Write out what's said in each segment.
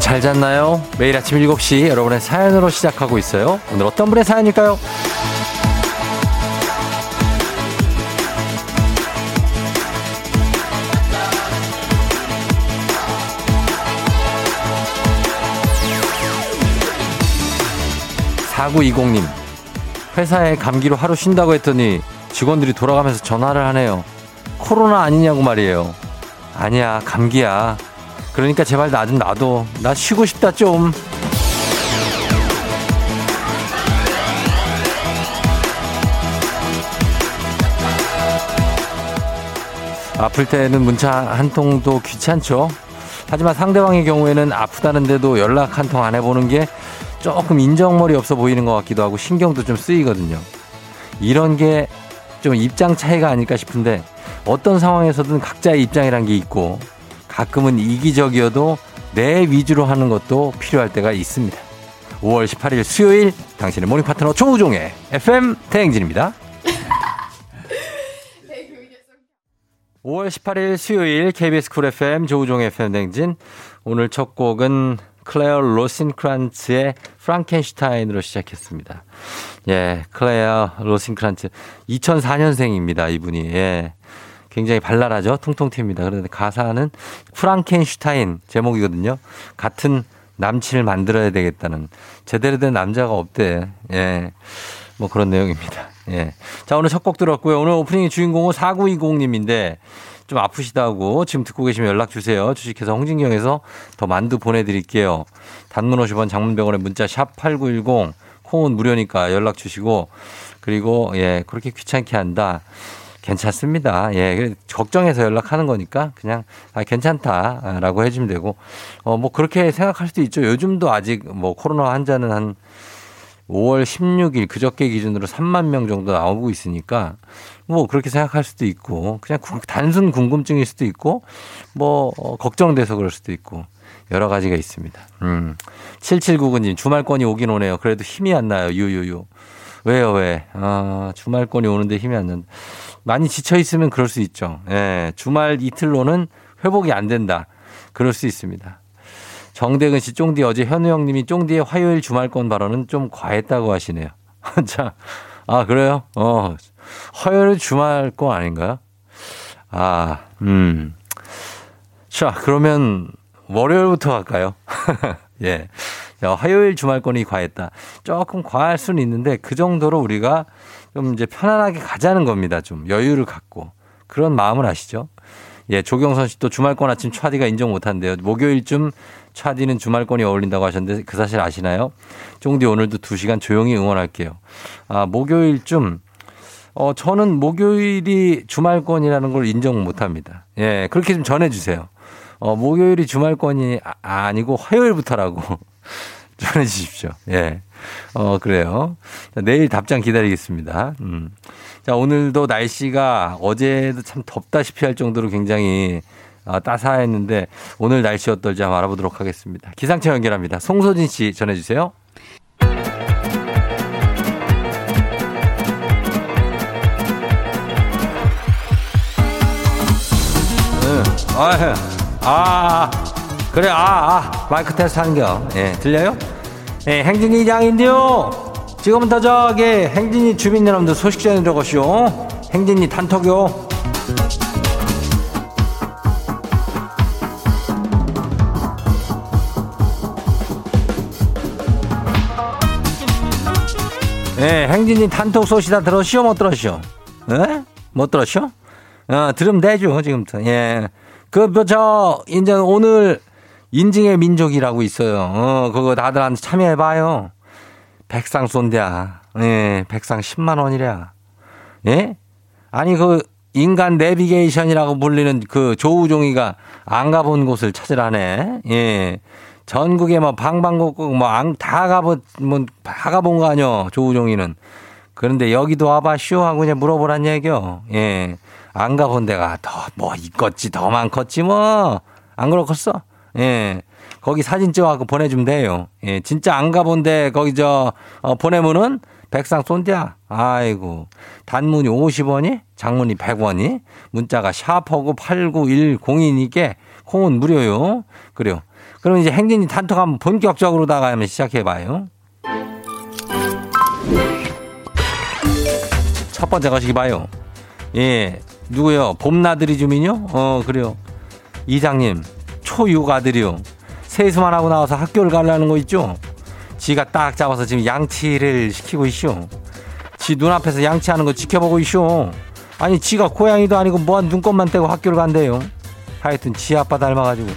여러분 잘 잤나요? 매일 아침 7시 여러분의 사연으로 시작하고 있어요. 오늘 어떤 분의 사연일까요? 4920님, 회사에 감기로 하루 쉰다고 했더니 직원들이 돌아가면서 전화를 하네요. 코로나 아니냐고 말이에요. 아니야, 감기야. 그러니까 제발 나 좀 놔둬. 나 쉬고 싶다 좀. 아플 때는 문자 한 통도 귀찮죠. 하지만 상대방의 경우에는 아프다는데도 연락 한 통 안 해보는 게 조금 인정머리 없어 보이는 것 같기도 하고 신경도 좀 쓰이거든요. 이런 게 좀 입장 차이가 아닐까 싶은데 어떤 상황에서든 각자의 입장이란 게 있고 가끔은 이기적이어도 내 위주로 하는 것도 필요할 때가 있습니다. 5월 18일 수요일 당신의 morning 파트너 조우종의 FM 대행진입니다. 5월 18일 수요일 KBS 쿨 FM 조우종의 FM 대행진 오늘 첫 곡은 클레어 로신크란츠의 프랑켄슈타인으로 시작했습니다. 예, 클레어 로신크란츠 2004년생입니다. 이분이. 예. 굉장히 발랄하죠. 통통 튑니다. 그런데 가사는 프랑켄슈타인 제목이거든요. 같은 남친을 만들어야 되겠다는 제대로 된 남자가 없대. 예. 뭐 그런 내용입니다. 예. 자, 오늘 첫 곡 들었고요. 오늘 오프닝 주인공은 4920님인데 좀 아프시다고 지금 듣고 계시면 연락 주세요. 주식회사 홍진경에서 더 만두 보내드릴게요. 단문 50원 장문병원의 문자 샵 8910 콩은 무료니까 연락 주시고 그리고 예, 그렇게 귀찮게 한다. 괜찮습니다. 예, 걱정해서 연락하는 거니까 그냥 아, 괜찮다라고 해주면 되고 어, 뭐 그렇게 생각할 수도 있죠. 요즘도 아직 뭐 코로나 환자는 한 5월 16일 그저께 기준으로 3만 명 정도 나오고 있으니까 뭐 그렇게 생각할 수도 있고 그냥 단순 궁금증일 수도 있고 뭐 어, 걱정돼서 그럴 수도 있고 여러 가지가 있습니다. 음. 7799님 주말권이 오긴 오네요. 그래도 힘이 안 나요. 유유유. 왜요 왜? 아, 주말권이 오는데 힘이 안 난다. 많이 지쳐 있으면 그럴 수 있죠. 예. 주말 이틀로는 회복이 안 된다. 그럴 수 있습니다. 정대근 씨, 쫑디 어제 현우 형님이 쫑디의 화요일 주말권 발언은 좀 과했다고 하시네요. 자, 아, 그래요? 어, 화요일 주말권 아닌가요? 아, 음. 자, 그러면 월요일부터 할까요? 예. 자, 화요일 주말권이 과했다. 조금 과할 수는 있는데 그 정도로 우리가 좀 이제 편안하게 가자는 겁니다. 좀 여유를 갖고. 그런 마음을 아시죠? 예, 조경선 씨도 주말권 아침 차디가 인정 못 한대요. 목요일쯤 차디는 주말권이 어울린다고 하셨는데 그 사실 아시나요? 쫑디 오늘도 두 시간 조용히 응원할게요. 아, 목요일쯤 어, 저는 목요일이 주말권이라는 걸 인정 못 합니다. 예, 그렇게 좀 전해 주세요. 어, 목요일이 주말권이 아, 아니고 화요일부터라고 전해 주십시오. 예. 어, 그래요. 자, 내일 답장 기다리겠습니다. 음. 자, 오늘도 날씨가 어제도 참 덥다시피 할 정도로 굉장히 아, 따사했는데 오늘 날씨 어떨지 한번 알아보도록 하겠습니다. 기상청 연결합니다. 송소진 씨 전해주세요. 응. 아, 아, 그래, 아, 아, 마이크 테스트 한겨. 예, 들려요? 예, 행진이 장인데요. 지금부터 저기 행진이 주민 여러분들 소식 전해드려고시오. 행진이 단톡요. 예, 행진이 단톡 소식 다 들었시오? 못 들었시오? 예? 못 들었시오? 어, 들으면 되죠, 지금부터. 예. 그, 뭐, 저, 이제 오늘 인증의 민족이라고 있어요. 어, 그거 다들 한테 참여해봐요. 백상 쏜대야. 예, 백상 10만원이랴. 예? 아니, 그, 인간 내비게이션이라고 불리는 그 조우종이가 안 가본 곳을 찾으라네. 예. 전국에 뭐 방방곡곡 뭐다 가본, 뭐, 다 가본 거 아니요. 조우종이는. 그런데 여기도 와봐 쇼 하고 그냥 물어보란 얘기요. 예. 안 가본 데가 더 뭐 있겠지, 더 많겠지 뭐. 안 그렇겠어? 예. 거기 사진 찍어갖고 보내주면 돼요. 예. 진짜 안 가본데 거기 저, 어, 보내면은 백상 쏜대야. 아이고. 단문이 50원이, 장문이 100원이, 문자가 샤퍼고 89102니까 콩은 무료요. 그래요. 그럼 이제 행진이 단톡 한번 본격적으로다가 한번 시작해봐요. 첫 번째 거시기 봐요. 예, 누구요? 봄나들이 주민요? 어, 그래요. 이장님, 초육 아들이요. 세수만 하고 나와서 학교를 가려는 거 있죠? 지가 딱 잡아서 지금 양치를 시키고 있쇼. 지 눈앞에서 양치하는 거 지켜보고 있쇼. 아니, 지가 고양이도 아니고 뭐한 눈곱만 떼고 학교를 간대요. 하여튼 지 아빠 닮아가지고.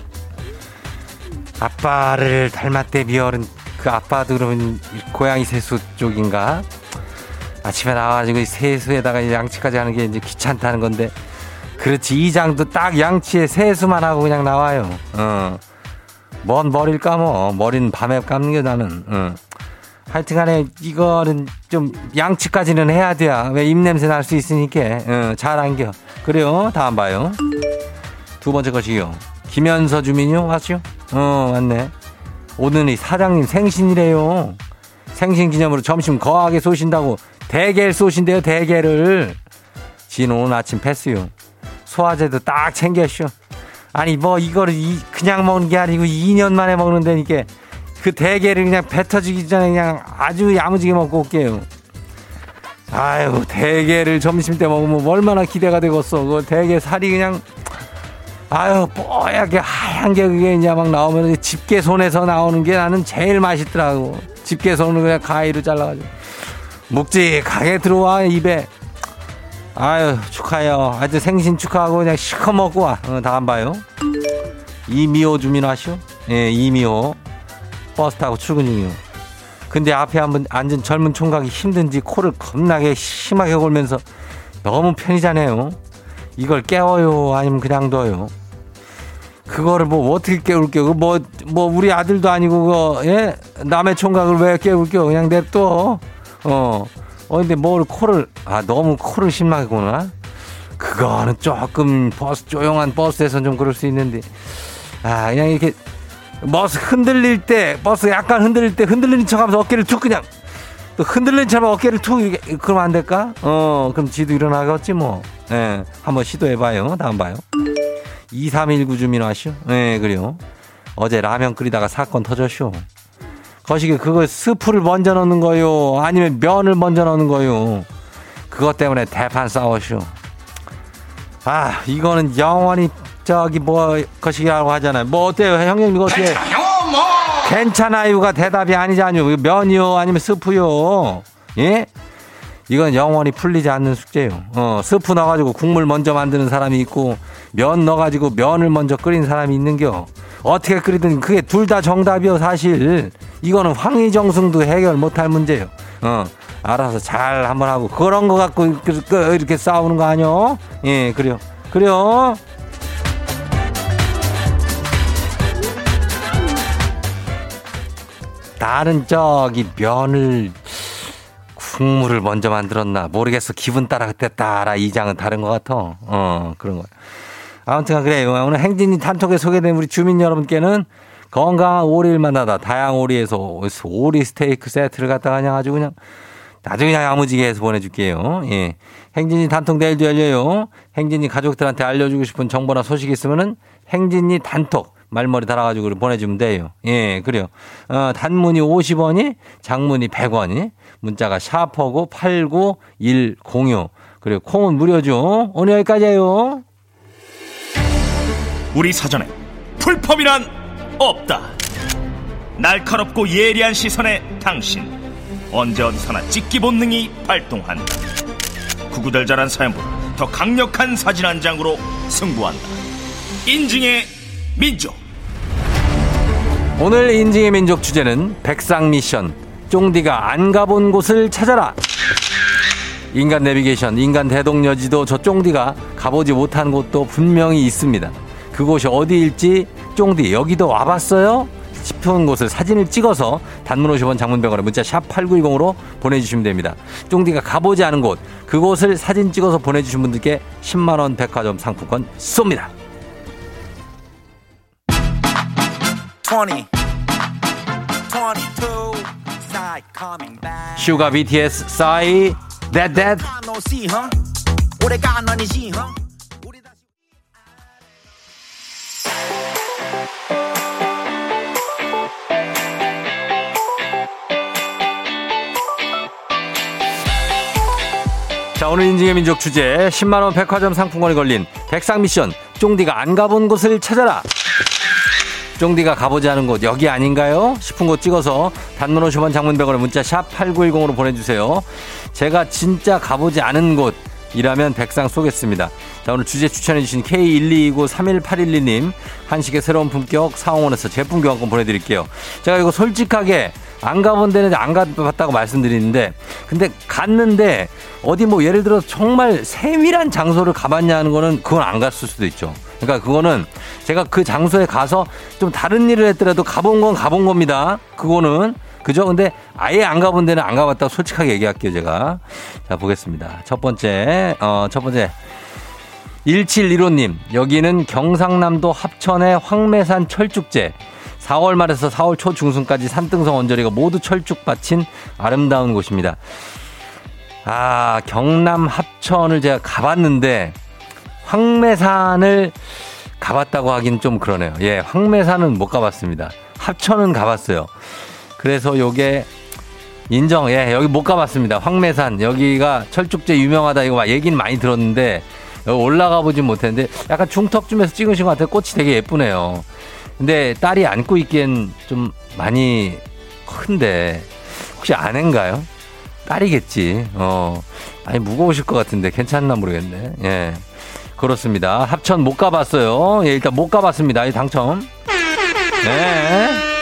아빠를 닮았대 미얼은 그 아빠도 그러면 고양이 세수 쪽인가? 아침에 나와가지고 세수에다가 양치까지 하는 게 이제 귀찮다는 건데 그렇지 이장도 딱 양치에 세수만 하고 그냥 나와요. 어. 뭔 머리를 감어. 머리는 밤에 감는 게 나는. 어. 하여튼 간에 이거는 좀 양치까지는 해야 돼야 왜 입냄새 날 수 있으니까 어, 잘 안겨. 그래요. 다음 봐요. 두 번째 것이요. 김현서 주민요 왔죠? 어 맞네. 오늘이 사장님 생신이래요. 생신 기념으로 점심 거하게 쏘신다고 대게를 쏘신대요 대게를. 진 오늘 아침 패스요. 소화제도 딱 챙겼쇼. 아니 뭐 이거를 이, 그냥 먹는 게 아니고 2년 만에 먹는다니까 그 대게를 그냥 뱉어주기 전에 그냥 아주 야무지게 먹고 올게요. 아유 대게를 점심 때 먹으면 얼마나 기대가 되겠어. 그 대게 살이 그냥 아유 뽀얗게 하얀 게 그게 이제 막 나오면 집게 손에서 나오는 게 나는 제일 맛있더라고. 집게 손을 그냥 가위로 잘라가지고 묵직하게 들어와 입에. 아유 축하해요. 아주 생신 축하하고 그냥 시커 먹고 와. 어, 다음 봐요. 이미호 주민 아시오? 예, 이미호 버스 타고 출근 중이요. 근데 앞에 한번 앉은 젊은 총각이 힘든지 코를 겁나게 심하게 골면서 너무 편히자네요. 이걸 깨워요 아니면 그냥 둬요. 그거를 뭐 어떻게 깨울게요? 뭐뭐 뭐 우리 아들도 아니고 그 예? 남의 총각을 왜 깨울게요? 그냥 냅둬. 어. 어, 근데 뭘 코를, 아, 너무 코를 심하게 고나? 그거는 조금 버스, 조용한 버스에서 좀 그럴 수 있는데, 아, 그냥 이렇게, 버스 흔들릴 때, 버스 약간 흔들릴 때 흔들리는 척 하면서 어깨를 툭 그냥, 또 흔들리는 척 하면 어깨를 툭, 이렇게, 그러면 안 될까? 어, 그럼 지도 일어나겠지 뭐. 예, 네, 한번 시도해봐요. 다음 봐요. 2319 주민 와시오? 예, 네, 그래요. 어제 라면 끓이다가 사건 터졌쇼. 거시기 그거 스프를 먼저 넣는 거요. 아니면 면을 먼저 넣는 거요. 그것 때문에 대판 싸웠쇼. 아, 이거는 영원히 저기 뭐 거시기라고 하잖아요. 뭐 어때요? 형님 이거 어떻게? 괜찮아요, 뭐. 괜찮아요가 대답이 아니잖요. 면이요 아니면 스프요. 예? 이건 영원히 풀리지 않는 숙제요. 어, 스프 넣어가지고 국물 먼저 만드는 사람이 있고 면 넣어가지고 면을 먼저 끓인 사람이 있는겨. 어떻게 끓이든 그게 둘 다 정답이요 사실. 이거는 황희정승도 해결 못할 문제요. 어, 알아서 잘 한번 하고 그런 거 갖고 이렇게 싸우는 거 아니요? 예, 그래요. 그래요. 나는 저기 면을 국물을 먼저 만들었나 모르겠어 기분 따라 그때 따라 이장은 다른 것 같아 어 그런 거야 아무튼 그래요 오늘 행진이 단톡에 소개된 우리 주민 여러분께는 건강한 오리를 만나다 다양 오리에서 오리 스테이크 세트를 갖다가 그냥 아주 그냥 나중에 그냥 야무지게 해서 보내줄게요. 예. 행진이 단톡 내일도 열려요. 행진이 가족들한테 알려주고 싶은 정보나 소식 있으면은 행진이 단톡 말머리 달아가지고 보내주면 돼요. 예, 그래요. 어, 단문이 50원이, 장문이 100원이, 문자가 샤퍼고 89106. 그리고 콩은 무료죠. 오늘 여기까지예요. 우리 사전에 풀펌이란 없다. 날카롭고 예리한 시선에 당신 언제 어디서나 찍기 본능이 발동한다. 구구절절한 사연보다 더 강력한 사진 한 장으로 승부한다. 인증의 민족. 오늘 인증의 민족 주제는 백상 미션. 쫑디가 안 가본 곳을 찾아라. 인간 내비게이션, 인간 대동여지도 저 쫑디가 가보지 못한 곳도 분명히 있습니다. 그곳이 어디일지 쫑디 여기도 와봤어요? 싶은 곳을 사진을 찍어서 단문 50원 장문 100원에 문자 샵 8910으로 보내주시면 됩니다. 쫑디가 가보지 않은 곳 그곳을 사진 찍어서 보내주신 분들께 10만원 백화점 상품권 쏩니다. 20, 22, 슈가 BTS 싸이 That That 자, 오늘 인증의 민족 주제 10만원 백화점 상품권이 걸린 백상 미션 쫑디가 안 가본 곳을 찾아라. 쫑디가 가보지 않은 곳 여기 아닌가요? 싶은 곳 찍어서 단문 50원 장문 100원의 문자 샵 8910으로 보내주세요. 제가 진짜 가보지 않은 곳 이라면 백상 쏘겠습니다. 자, 오늘 주제 추천해주신 K1293181님 한식의 새로운 품격 사홍원에서 제품 교환권 보내드릴게요. 제가 이거 솔직하게 안 가본 데는 안 가봤다고 말씀드리는데 근데 갔는데 어디 뭐 예를 들어서 정말 세밀한 장소를 가봤냐 하는 거는 그건 안 갔을 수도 있죠. 그러니까 그거는 제가 그 장소에 가서 좀 다른 일을 했더라도 가본 건 가본 겁니다. 그거는 그죠? 근데 아예 안 가본 데는 안 가봤다고 솔직하게 얘기할게요, 제가. 자, 보겠습니다. 첫 번째, 어, 첫 번째. 1715님, 여기는 경상남도 합천의 황매산 철쭉제. 4월 말에서 4월 초 중순까지 산등성 언저리가 모두 철쭉 받친 아름다운 곳입니다. 아, 경남 합천을 제가 가봤는데 황매산을 가봤다고 하긴 좀 그러네요. 예, 황매산은 못 가봤습니다. 합천은 가봤어요. 그래서 요게 인정, 예, 여기 못 가봤습니다. 황매산. 여기가 철쭉제 유명하다 이거 얘기는 많이 들었는데 여기 올라가 보진 못했는데 약간 중턱쯤에서 찍으신 것 같아요. 꽃이 되게 예쁘네요. 근데 딸이 안고 있기엔 좀 많이 큰데 혹시 아내인가요? 딸이겠지. 어. 많이 무거우실 것 같은데 괜찮나 모르겠네. 예. 그렇습니다. 합천 못 가봤어요. 예, 일단 못 가봤습니다. 이 당첨. 네.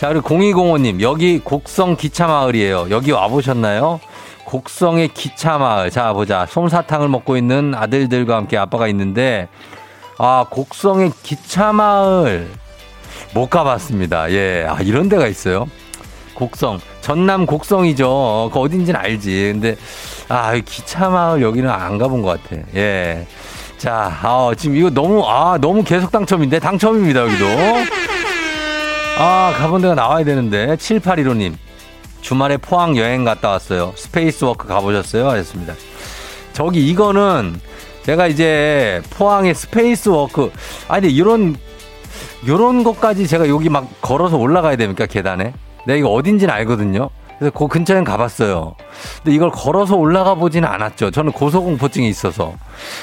자, 그리고 0205님, 여기 곡성 기차마을이에요. 여기 와보셨나요? 곡성의 기차마을. 자, 보자. 솜사탕을 먹고 있는 아들들과 함께 아빠가 있는데, 아, 곡성의 기차마을. 못 가봤습니다. 예. 아, 이런 데가 있어요. 곡성. 전남 곡성이죠. 그 어딘지는 알지. 근데, 아, 기차마을 여기는 안 가본 것 같아. 예. 자, 아, 지금 이거 너무, 아, 너무 계속 당첨인데? 당첨입니다, 여기도. 아, 가본 데가 나와야 되는데. 7815님. 주말에 포항 여행 갔다 왔어요. 스페이스 워크 가보셨어요? 하셨습니다. 저기 이거는 제가 이제 포항의 스페이스 워크 아니 근데 이런 요런 것까지 제가 여기 막 걸어서 올라가야 됩니까 계단에? 내가 이거 어딘지는 알거든요. 그래서 그 근처엔 가봤어요. 근데 이걸 걸어서 올라가 보지는 않았죠. 저는 고소공포증이 있어서.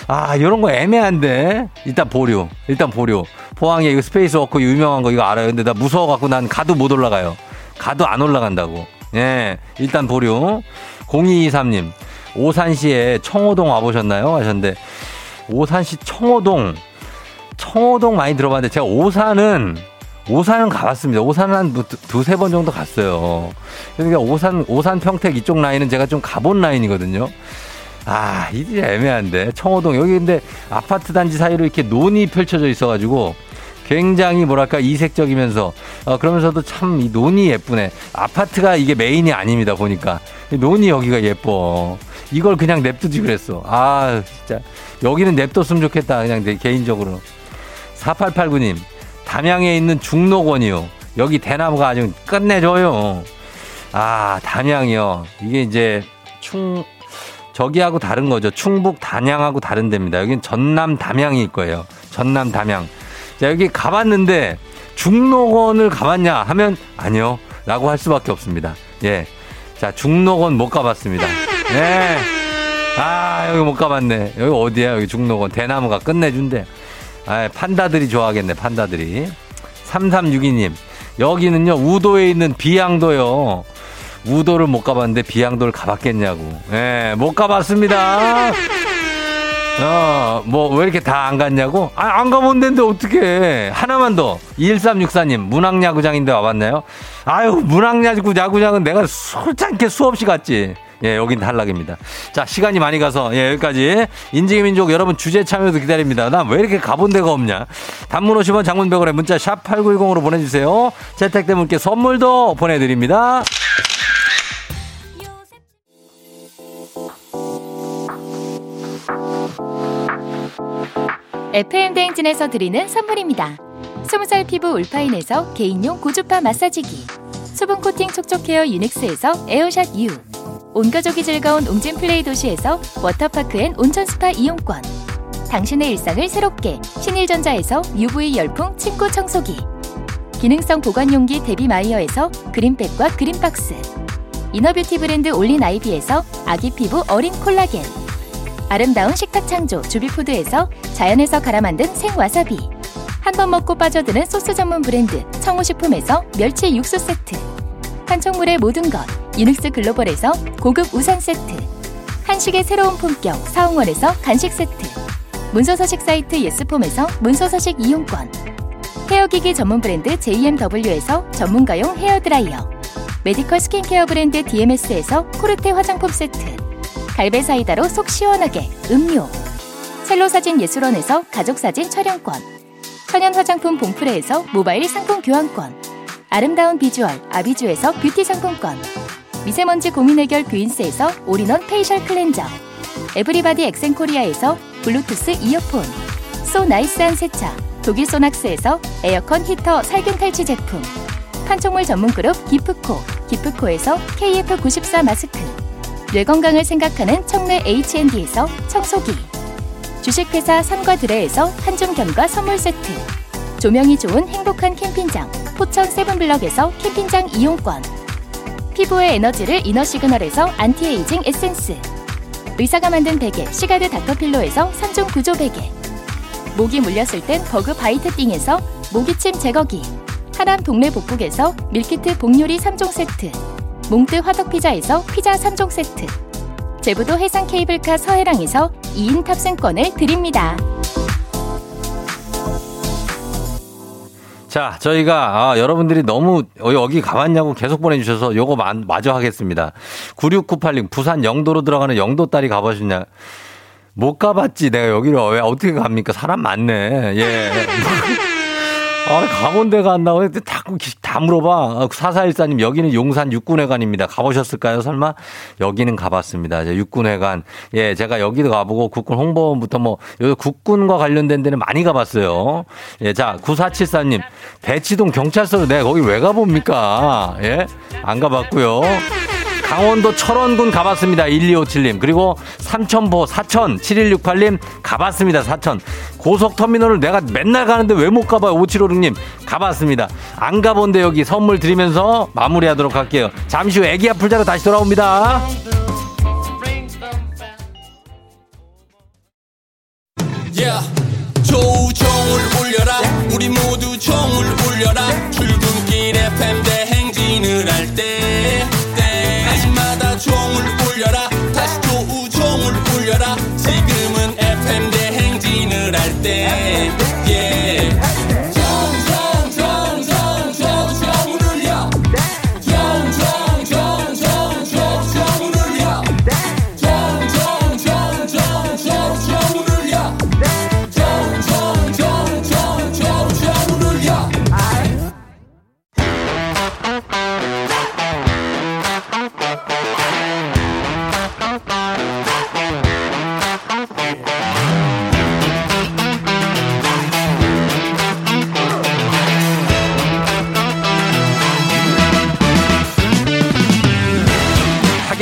아, 이런 거 애매한데. 일단 보류. 일단 보류. 포항에 이거 스페이스 워크 유명한 거 이거 알아요. 근데 나 무서워갖고 난 가도 못 올라가요. 가도 안 올라간다고. 예. 일단 보류. 0223님. 오산시에 청호동 와보셨나요? 하셨는데. 오산시 청호동. 청호동 많이 들어봤는데 제가 오산은 오산은 가봤습니다. 오산은 한 두세 번 정도 갔어요. 그러니까 오산, 오산 평택 이쪽 라인은 제가 좀 가본 라인이거든요. 아, 이게 애매한데. 청호동, 여기 근데 아파트 단지 사이로 이렇게 논이 펼쳐져 있어가지고 굉장히 뭐랄까 이색적이면서, 어, 그러면서도 참 이 논이 예쁘네. 아파트가 이게 메인이 아닙니다, 보니까. 논이 여기가 예뻐. 이걸 그냥 냅두지 그랬어. 아, 진짜. 여기는 냅뒀으면 좋겠다. 그냥 내 개인적으로. 4889님. 담양에 있는 중록원이요. 여기 대나무가 아주 끝내줘요. 아, 담양이요. 이게 이제 충, 저기하고 다른 거죠. 충북 단양하고 다른 데입니다. 여긴 전남 담양일 거예요. 전남 담양. 자, 여기 가봤는데 중록원을 가봤냐 하면 아니요. 라고 할 수밖에 없습니다. 예. 자, 중록원 못 가봤습니다. 예. 아, 여기 못 가봤네. 여기 어디야? 여기 중록원. 대나무가 끝내준대. 아, 판다들이 좋아하겠네, 판다들이. 3362님, 여기는요, 우도에 있는 비양도요. 우도를 못 가봤는데 비양도를 가봤겠냐고. 예, 못 가봤습니다. 어, 뭐, 왜 이렇게 다 안 갔냐고? 아, 안 가본 데인데 어떻게 하나만 더. 1364님, 문학야구장인데 와봤나요? 아유, 문학야구, 야구장은 내가 솔직히 수없이 갔지. 예, 여긴 탈락입니다. 자, 시간이 많이 가서, 예, 여기까지. 인증의 민족 여러분 주제 참여도 기다립니다. 난 왜 이렇게 가본 데가 없냐? 단문 50원 장문 100원에 문자 샵 8910으로 보내 주세요. 채택된 분께 선물도 보내 드립니다. FM 대행진에서 드리는 선물입니다. 20살 피부 울파인에서 개인용 고주파 마사지기. 수분 코팅 촉촉 헤어 유닉스에서 에어샷 U. 온 가족이 즐거운 웅진 플레이 도시에서 워터파크 and 온천 스파 이용권. 당신의 일상을 새롭게 신일전자에서 UV 열풍 침구 청소기. 기능성 보관용기 데비마이어에서 그린백과 그린박스. inner beauty 브랜드 올린 아이비에서 아기 피부 어린 콜라겐 아름다운 식탁 창조 주비푸드에서 자연에서 갈아 만든 생와사비 한 번 먹고 빠져드는 소스 전문 브랜드 청호식품에서 멸치 육수 세트 한총물의 모든 것 유닉스 글로벌에서 고급 우산 세트 한식의 새로운 품격 사홍원에서 간식 세트 문서서식 사이트 예스폼에서 문서서식 이용권 hair기기 전문 브랜드 JMW에서 전문가용 헤어드라이어 medical skincare 브랜드 DMS에서 코르테 화장품 세트 갈배 사이다로 속 시원하게 음료 첼로 사진 예술원에서 가족 사진 촬영권 천연 화장품 봉프레에서 모바일 상품 교환권 아름다운 비주얼 아비주에서 뷰티 상품권. 미세먼지 고민 해결 뷰인스에서 all-in-one facial cleanser. everybody 엑센코리아에서 블루투스 이어폰. so nice한 세차. 독일 소낙스에서 에어컨 히터 살균 탈취 제품. 판촉물 전문 그룹 기프코. 기프코에서 KF94 마스크. 뇌 건강을 생각하는 청내 H&D에서 청소기. 주식회사 삼과드레에서 한줌견과 선물 세트 조명이 좋은 행복한 캠핑장 포천 세븐블럭에서 캠핑장 이용권. 피부의 에너지를 이너시그널에서 안티에이징 에센스. 의사가 만든 베개 시가드 닥터필로에서 3종 구조 베개. 모기 물렸을 땐 버그 바이트 띵에서 모기침 제거기. 하남 동네 복국에서 밀키트 복요리 3종 세트. 몽뜨 화덕피자에서 피자 3종 세트. 제부도 해상 케이블카 서해랑에서 2인 탑승권을 드립니다. 자, 저희가 아, 여러분들이 너무 어, 여기 가봤냐고 계속 보내주셔서 요거 마, 마저 하겠습니다. 9698님, 부산 영도로 들어가는 영도딸이 가보셨냐? 못 가봤지. 내가 여기를 왜 어떻게 갑니까? 사람 많네. 예. 아, 데가 안 나오네. 다, 다 물어봐. 사사일사님, 여기는 용산 육군회관입니다. 가보셨을까요? 설마? 여기는 가봤습니다. 육군회관. 예, 제가 여기도 가보고 국군 홍보원부터 뭐, 여기 국군과 관련된 데는 많이 가봤어요. 예, 자, 9474님, 대치동 경찰서로 내가 거기 왜 가봅니까? 예? 안 가봤고요. 강원도 철원군 가봤습니다. 1257님. 그리고 삼천보 사천 7168님 가봤습니다. 사천. 고속터미널을 내가 맨날 가는데 왜 못 가봐요. 5756님 가봤습니다. 안 가본데 여기 선물 드리면서 마무리하도록 할게요. 잠시 후 애기 아플 자로 다시 돌아옵니다. 조종을 울려라 우리 모두 종을 울려라 출근 때마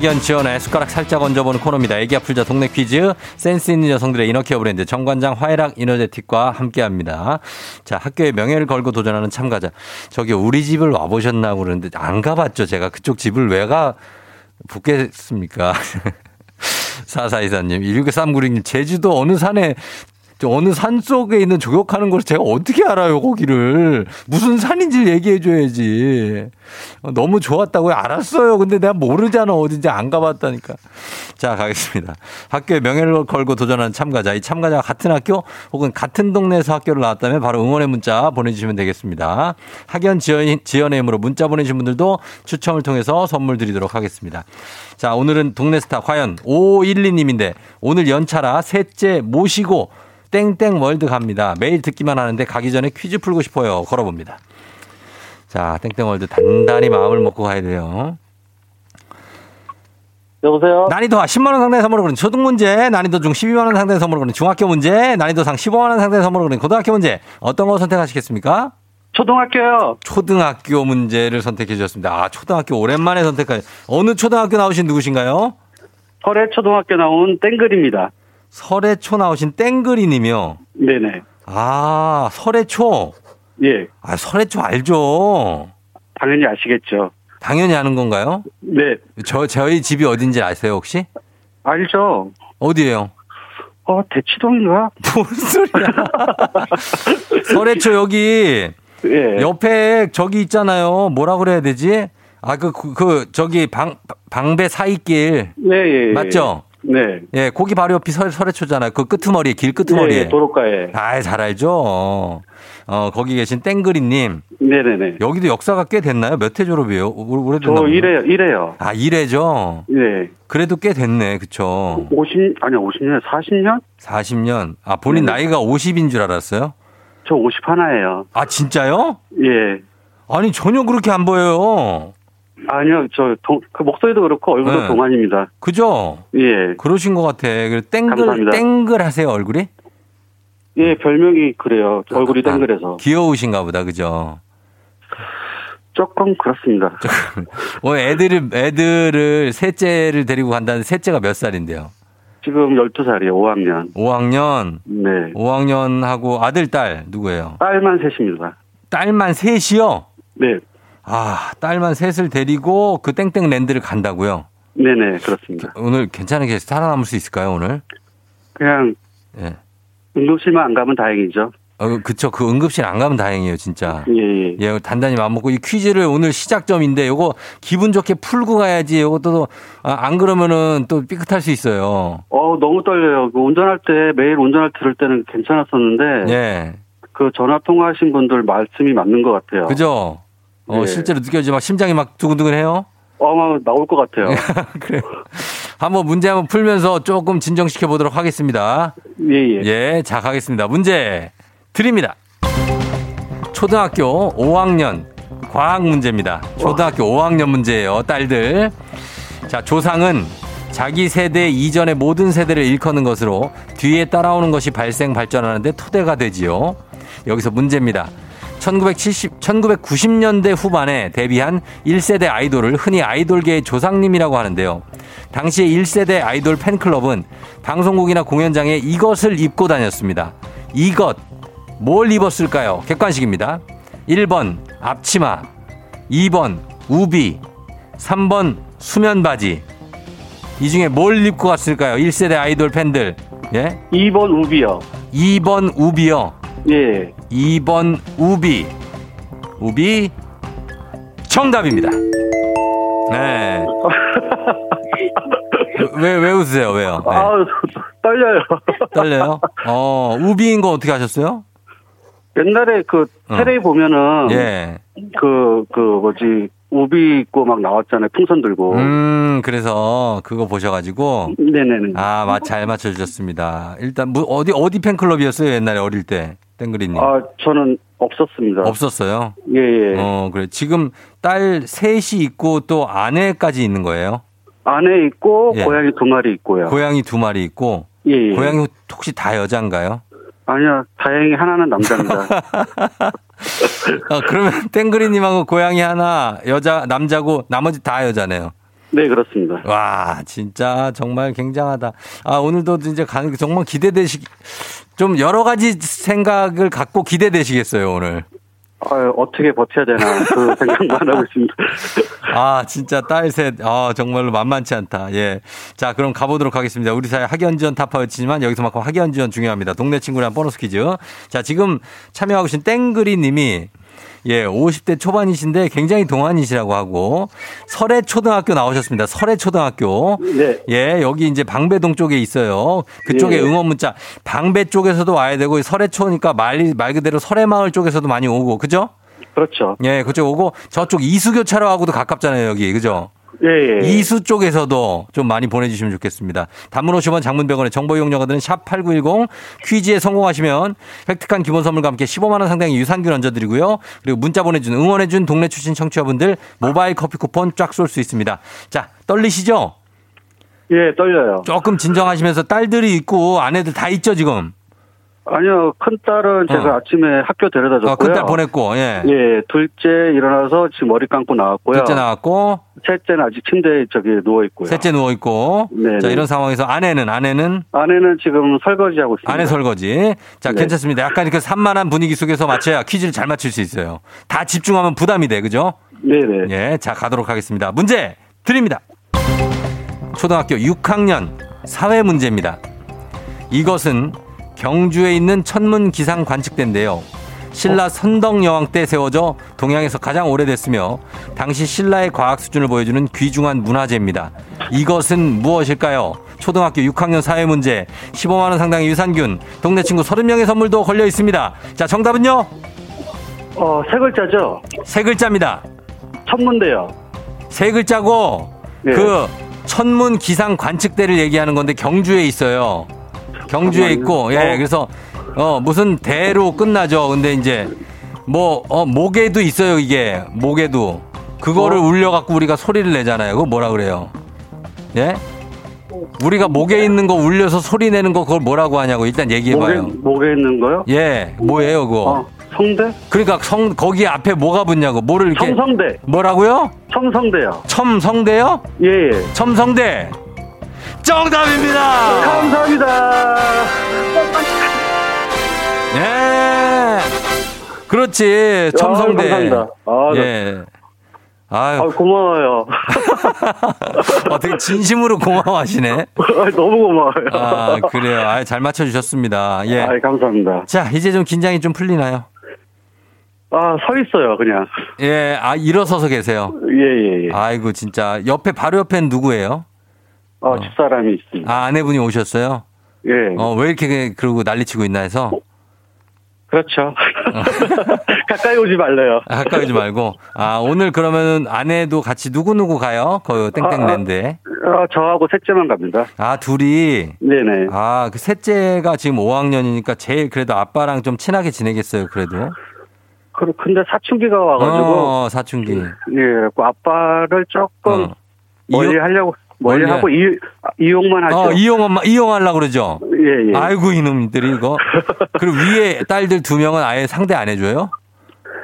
학연 지원의 숟가락 살짝 얹어보는 코너입니다. 애기 아플자 동네 퀴즈 센스 있는 여성들의 이너케어 브랜드 정관장 화해락 이너제틱과 함께합니다. 자 학교의 명예를 걸고 도전하는 참가자. 저기 우리 집을 와보셨나 고 그러는데 안 가봤죠. 제가 그쪽 집을 왜가 붙겠습니까? 사사이사님, 16396님, 제주도 어느 산에 저 어느 산 속에 있는 조격하는 걸 제가 어떻게 알아요, 거기를. 무슨 산인지 얘기해줘야지. 어, 너무 좋았다고요? 알았어요. 근데 내가 모르잖아. 어딘지 안 가봤다니까. 자, 가겠습니다. 학교에 명예를 걸고 도전하는 참가자. 이 참가자가 같은 학교 혹은 같은 동네에서 학교를 나왔다면 바로 응원의 문자 보내주시면 되겠습니다. 학연 지연, 지연의 힘으로 문자 보내주신 분들도 추첨을 통해서 선물 드리도록 하겠습니다. 자, 오늘은 동네 스타 과연 5512님인데 오늘 연차라 셋째 모시고 땡땡 월드 갑니다. 매일 듣기만 하는데 가기 전에 퀴즈 풀고 싶어요. 걸어봅니다. 자, 땡땡 월드 단단히 마음을 먹고 가야 돼요. 여보세요? 난이도 10만원 상당의 선물을 거는 초등 문제, 난이도 중 12만원 상당의 선물을 거는 중학교 문제, 난이도 상 15만원 상당의 선물을 거는 고등학교 문제. 어떤 거 선택하시겠습니까? 초등학교요. 초등학교 문제를 선택해 주셨습니다. 아, 초등학교 오랜만에 선택한 어느 초등학교 나오신 누구신가요? 설해 초등학교 나온 땡글입니다. 설해초 나오신 땡그리 님이요. 네네. 아, 설해초. 예. 아, 설해초 알죠? 당연히 아시겠죠. 당연히 아는 건가요? 네. 저, 저희 집이 어딘지 아세요, 혹시? 알죠. 어디예요? 어, 대치동인가? 무슨 소리야. 설해초 여기 예. 옆에 저기 있잖아요. 뭐라 그래야 되지? 아, 그, 그, 그 저기 방, 방배 사이길. 네, 예, 예. 맞죠? 네. 예, 거기 바로 옆이 설, 설해초잖아요. 그 끄트머리, 길 끄트머리에. 예, 예, 도로가에. 아, 잘 알죠. 어, 어, 거기 계신 땡그리님. 네네네. 여기도 역사가 꽤 됐나요? 몇회 졸업이에요? 오- 저 오래됐나? 보네. 이래요, 이래요. 아, 이래죠? 네. 그래도 꽤 됐네. 그쵸? 50, 아니야, 50년, 40년? 40년. 아, 본인 네. 나이가 50인 줄 알았어요? 저50 하나예요. 아, 진짜요? 예. 아니, 전혀 그렇게 안 보여요. 아니요, 저, 동, 그 목소리도 그렇고 얼굴도 네. 동안입니다. 그죠? 예. 그러신 것 같아. 땡글, 감사합니다. 땡글 하세요, 얼굴이? 예, 별명이 그래요. 얼굴이 아, 땡그래서. 귀여우신가 보다, 그죠? 조금 그렇습니다. 어, 애들을, 애들을, 셋째를 데리고 간다는 셋째가 몇 살인데요? 지금 12살이에요, 5학년. 5학년, 네. 5학년하고 아들, 딸, 누구예요? 딸만 셋입니다. 딸만 셋이요? 네. 아, 딸만 셋을 데리고 그 땡땡 랜드를 간다고요? 네네, 그렇습니다. 오늘 괜찮게 살아남을 수 있을까요, 오늘? 그냥 예. 응급실만 안 가면 다행이죠. 어, 그쵸. 그 응급실 안 가면 다행이에요, 진짜. 예, 예. 예, 단단히 마음먹고 이 퀴즈를 오늘 시작점인데 요거 기분 좋게 풀고 가야지. 요것도 아, 안 그러면은 또 삐끗할 수 있어요. 어, 너무 떨려요. 그 운전할 때, 매일 운전할 때 들을 때는 괜찮았었는데, 예. 그 전화 통화하신 분들 말씀이 맞는 것 같아요. 그죠? 어, 네. 실제로 느껴지지 막 심장이 막 두근두근해요. 어, 막 나올 것 같아요. 그래요. 한번 문제 한번 풀면서 조금 진정시켜 보도록 하겠습니다. 예, 예. 예, 자 가겠습니다. 문제 드립니다. 초등학교 5학년 과학 문제입니다. 초등학교 5학년 문제예요. 딸들. 자, 조상은 자기 세대 이전의 모든 세대를 일컫는 것으로 뒤에 따라오는 것이 발생 발전하는데 토대가 되지요. 여기서 문제입니다. 1970, 1990년대 후반에 데뷔한 1세대 아이돌을 흔히 아이돌계의 조상님이라고 하는데요. 당시에 1세대 아이돌 팬클럽은 방송국이나 공연장에 이것을 입고 다녔습니다. 이것, 뭘 입었을까요? 객관식입니다. 1번, 앞치마. 2번, 우비. 3번, 수면바지. 이 중에 뭘 입고 갔을까요? 1세대 아이돌 팬들. 예? 2번 우비요. 2번, 우비요. 예. 2번 우비. 우비 정답입니다. 네. 왜, 왜 웃으세요? 왜요? 네. 아우, 떨려요. 떨려요? 어, 우비인 거 어떻게 하셨어요? 옛날에 그 어. 테레비 보면은 예. 그, 그 뭐지, 우비 입고 막 나왔잖아요. 풍선 들고. 음, 그래서 그거 보셔가지고. 네네네. 아, 맞, 잘 맞춰주셨습니다. 일단, 뭐, 어디, 어디 팬클럽이었어요? 옛날에 어릴 때. 땡그리님. 아, 저는 없었습니다. 없었어요? 예, 예. 어, 그래. 지금 딸 셋이 있고 또 아내까지 있는 거예요? 안에 있고, 예. 고양이 두 마리 있고요. 고양이 두 마리 있고. 예, 예. 고양이 혹시 다 여잔가요? 아니요, 다행히 하나는 남자입니다. 어, 그러면 땡그리님하고 고양이 하나 여자 남자고 나머지 다 여자네요. 네, 그렇습니다. 와 진짜 정말 굉장하다. 아 오늘도 이제 가는 게 정말 기대되시 좀 여러 가지 생각을 갖고 기대되시겠어요 오늘. 아, 어떻게 버텨야 되나, 그 생각만 하고 있습니다. 아 진짜 딸 셋. 아 정말로 만만치 않다. 예. 자 그럼 가보도록 하겠습니다. 우리 사회 학연 지원 타파였지만 여기서만큼 학연 지원 중요합니다. 동네 친구랑 보너스 퀴즈. 자 지금 참여하고 계신 땡그리님이 예, 50대 초반이신데 굉장히 동안이시라고 하고 설해 초등학교 나오셨습니다. 설해 초등학교. 네. 예, 여기 이제 방배동 쪽에 있어요. 그쪽에 예. 응원 문자 방배 쪽에서도 와야 되고 설해 초니까 말, 말 그대로 설해 마을 쪽에서도 많이 오고 그죠? 그렇죠. 예, 그쪽 오고 저쪽 이수교차로 하고도 가깝잖아요, 여기. 그죠? 예, 예. 이수 쪽에서도 좀 많이 보내주시면 좋겠습니다. 단문 50원 장문병원의 정보 이용료가 드는 샵8910 퀴즈에 성공하시면 획득한 기본 선물과 함께 15만원 상당의 유산균 얹어드리고요. 그리고 문자 보내준 응원해준 동네 출신 청취자분들 모바일 커피 쿠폰 쫙 쏠 수 있습니다. 자, 떨리시죠? 예, 떨려요. 조금 진정하시면서 딸들이 있고 아내들 다 있죠, 지금? 아니요, 큰 딸은 제가 어. 아침에 학교 데려다 줬고요. 어, 큰딸 보냈고, 예. 예, 둘째 일어나서 지금 머리 감고 나왔고요. 둘째 나왔고, 셋째는 아직 침대에 저기 누워 있고요. 셋째 누워 있고. 네, 자, 네. 이런 상황에서 아내는, 아내는 아내는 지금 설거지 하고 있습니다. 아내 설거지. 자, 네. 괜찮습니다. 약간 이렇게 산만한 분위기 속에서 맞춰야 퀴즈를 잘 맞출 수 있어요. 다 집중하면 부담이 돼, 그죠? 네 네. 예, 자, 가도록 하겠습니다. 문제 드립니다. 초등학교 6학년 사회 문제입니다. 이것은 경주에 있는 천문 기상 관측대인데요. 신라 선덕 여왕 때 세워져 동양에서 가장 오래됐으며 당시 신라의 과학 수준을 보여주는 귀중한 문화재입니다. 이것은 무엇일까요? 초등학교 6학년 사회 문제 15만 원 상당의 유산균 동네 친구 30명의 선물도 걸려 있습니다. 자, 정답은요? 어, 세 글자죠? 세 글자입니다. 천문대요. 세 글자고 예. 그 천문 기상 관측대를 얘기하는 건데 경주에 있어요. 경주에. 있고 예 어. 그래서 어 무슨 대로 끝나죠. 근데 이제 뭐 어 목에도 있어요 이게 목에도 그거를 어. 울려 갖고 우리가 소리를 내잖아요. 그거 뭐라 그래요? 예? 우리가 목에 있는 거 울려서 소리 내는 거 그걸 뭐라고 하냐고 일단 얘기해 목에, 봐요. 목에 있는 거요? 예, 뭐예요, 그거? 어, 성대? 그러니까 성 거기 앞에 뭐가 붙냐고. 뭐를 이렇게 첨성대. 뭐라고요? 첨성대요. 첨성대요? 예, 예. 첨성대 정답입니다. 감사합니다. 예. 그렇지. 첨성대. 감사합니다. 아, 네. 예. 아유, 아, 고마워요. 어떻게 진심으로 고마워하시네. 아, 너무 고마워요. 아, 그래요. 아, 잘 맞춰주셨습니다. 예. 아, 감사합니다. 자, 이제 좀 긴장이 좀 풀리나요? 아, 서 있어요, 그냥. 예, 아, 일어서서 계세요. 예, 예, 예. 아이고, 진짜. 옆에, 바로 옆에는 누구예요? 아, 집사람이 있습니다. 아, 아내분이 오셨어요? 예. 어, 왜 이렇게 그러고 난리치고 있나 해서? 그렇죠. 가까이 오지 말래요. 아, 가까이 오지 말고. 아, 오늘 그러면은 아내도 같이 누구누구 가요? 그 땡땡랜드에. 아, 저하고 셋째만 갑니다. 아, 둘이. 네네. 아, 그 셋째가 지금 5학년이니까 제일 그래도 아빠랑 좀 친하게 지내겠어요, 그래도. 그- 근데 사춘기가 와가지고, 어, 사춘기. 예, 그 아빠를 조금 어. 멀리 이용- 하려고, 멀리 하고 이, 아, 이용만 하죠. 어, 이용만, 이용하려고 그러죠? 예, 예. 아이고, 이놈들이 이거. 그리고 위에 딸들 두 명은 아예 상대 안 해줘요?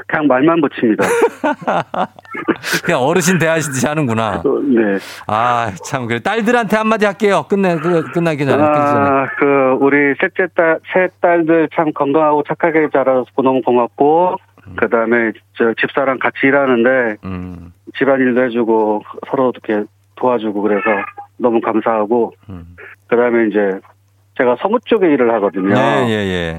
그냥 말만 붙입니다. 그냥 어르신 대하시듯이 하는구나. 어, 네. 아, 참, 그래. 딸들한테 한마디 할게요. 끝내, 끝- 끝나기 전에. 아, 그, 우리 셋째 딸, 세 딸들 참 건강하고 착하게 자라서 너무 고맙고, 그 다음에, 저, 집사랑 같이 일하는데, 음, 집안일도 해주고, 서로 이렇게 도와주고, 그래서 너무 감사하고, 음. 그 다음에 이제, 제가 서무 쪽에 일을 하거든요. 예, 예, 예.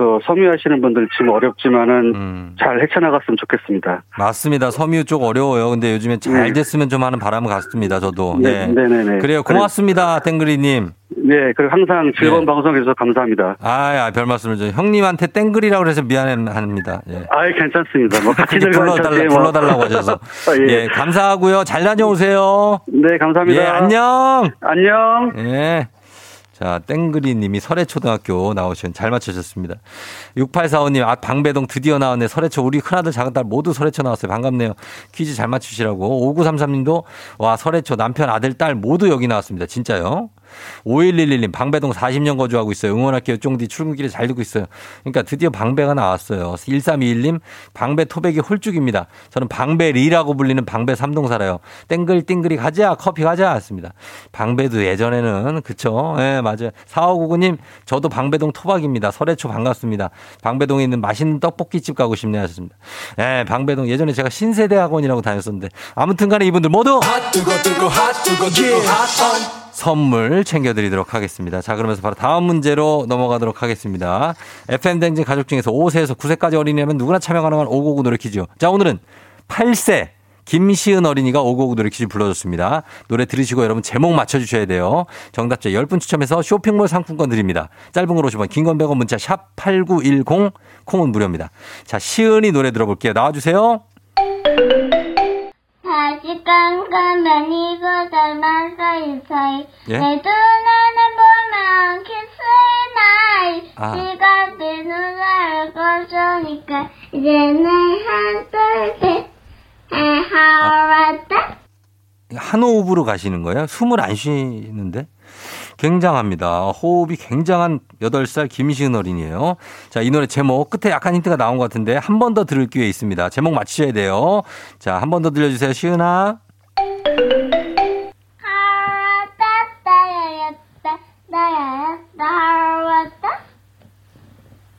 그, 섬유하시는 분들 지금 어렵지만은, 음. 잘 헤쳐나갔으면 좋겠습니다. 맞습니다. 섬유 쪽 어려워요. 근데 요즘에 잘 네. 됐으면 좀 하는 바람은 같습니다. 저도. 네, 예. 네네네. 그래요. 고맙습니다. 땡그리님. 네, 그리고 항상 즐거운 네. 방송해주셔서 감사합니다. 아, 아, 별 말씀을 좀. 형님한테 땡그리라고 그래서 미안합니다. 예. 아이, 괜찮습니다. 뭐, 같이 불러달라, 뭐. 불러달라고 하셔서. 아, 예. 예, 감사하고요. 잘 다녀오세요. 네, 감사합니다. 예, 안녕. 안녕. 예. 자, 땡그리 님이 설해초등학교 나오신 잘 맞추셨습니다. 6845님, 아, 방배동 드디어 나왔네. 설해초. 우리 큰아들, 작은딸 모두 설해초 나왔어요. 반갑네요. 퀴즈 잘 맞추시라고. 5933님도, 와, 설해초 남편, 아들, 딸 모두 여기 나왔습니다. 진짜요? 5111님, 방배동 40년 거주하고 있어요. 응원할게요. 쫑디 출근길에 잘 듣고 있어요. 그러니까 드디어 방배가 나왔어요. 1321님, 방배 토백이 홀쭉입니다. 저는 방배리라고 불리는 방배 삼동 살아요. 땡글땡글이 가자, 커피 가자. 했습니다. 방배도 예전에는, 그쵸? 예, 맞아요. 4599님, 저도 방배동 토박입니다. 설해초 반갑습니다. 방배동에 있는 맛있는 떡볶이집 가고 싶네 하셨습니다. 예, 방배동 예전에 제가 신세대 학원이라고 다녔었는데. 아무튼 간에 이분들 모두 선물 챙겨드리도록 하겠습니다. 자, 그러면서 바로 다음 문제로 넘어가도록 하겠습니다. FM댕진 가족 중에서 5세에서 9세까지 어린이라면 누구나 참여 가능한 599 노래 퀴즈. 자, 오늘은 8세 김시은 어린이가 599 노래 퀴즈 불러줬습니다. 노래 들으시고 여러분 제목 맞춰주셔야 돼요. 정답자 10분 추첨해서 쇼핑몰 상품권 드립니다. 짧은 걸 50원, 긴 건 100원 문자 샵 8910 콩은 무료입니다. 자, 시은이 노래 들어볼게요. 나와주세요. 다시 깜깜한 이곳 닮아서 있어요. 예? 내 눈안을 보면 키스의 나이. 아. 네가 내 눈을 꺼주니까 이제는 한떨때 하라다. 한 호흡으로 가시는 거예요? 숨을 안 쉬는데? 굉장합니다. 호흡이 굉장한 8살 김시은 어린이에요. 자, 이 노래 제목 끝에 약간 힌트가 나온 것 같은데 한 번 더 들을 기회 있습니다. 제목 맞히셔야 돼요. 자, 한 번 더 들려주세요. 시은아.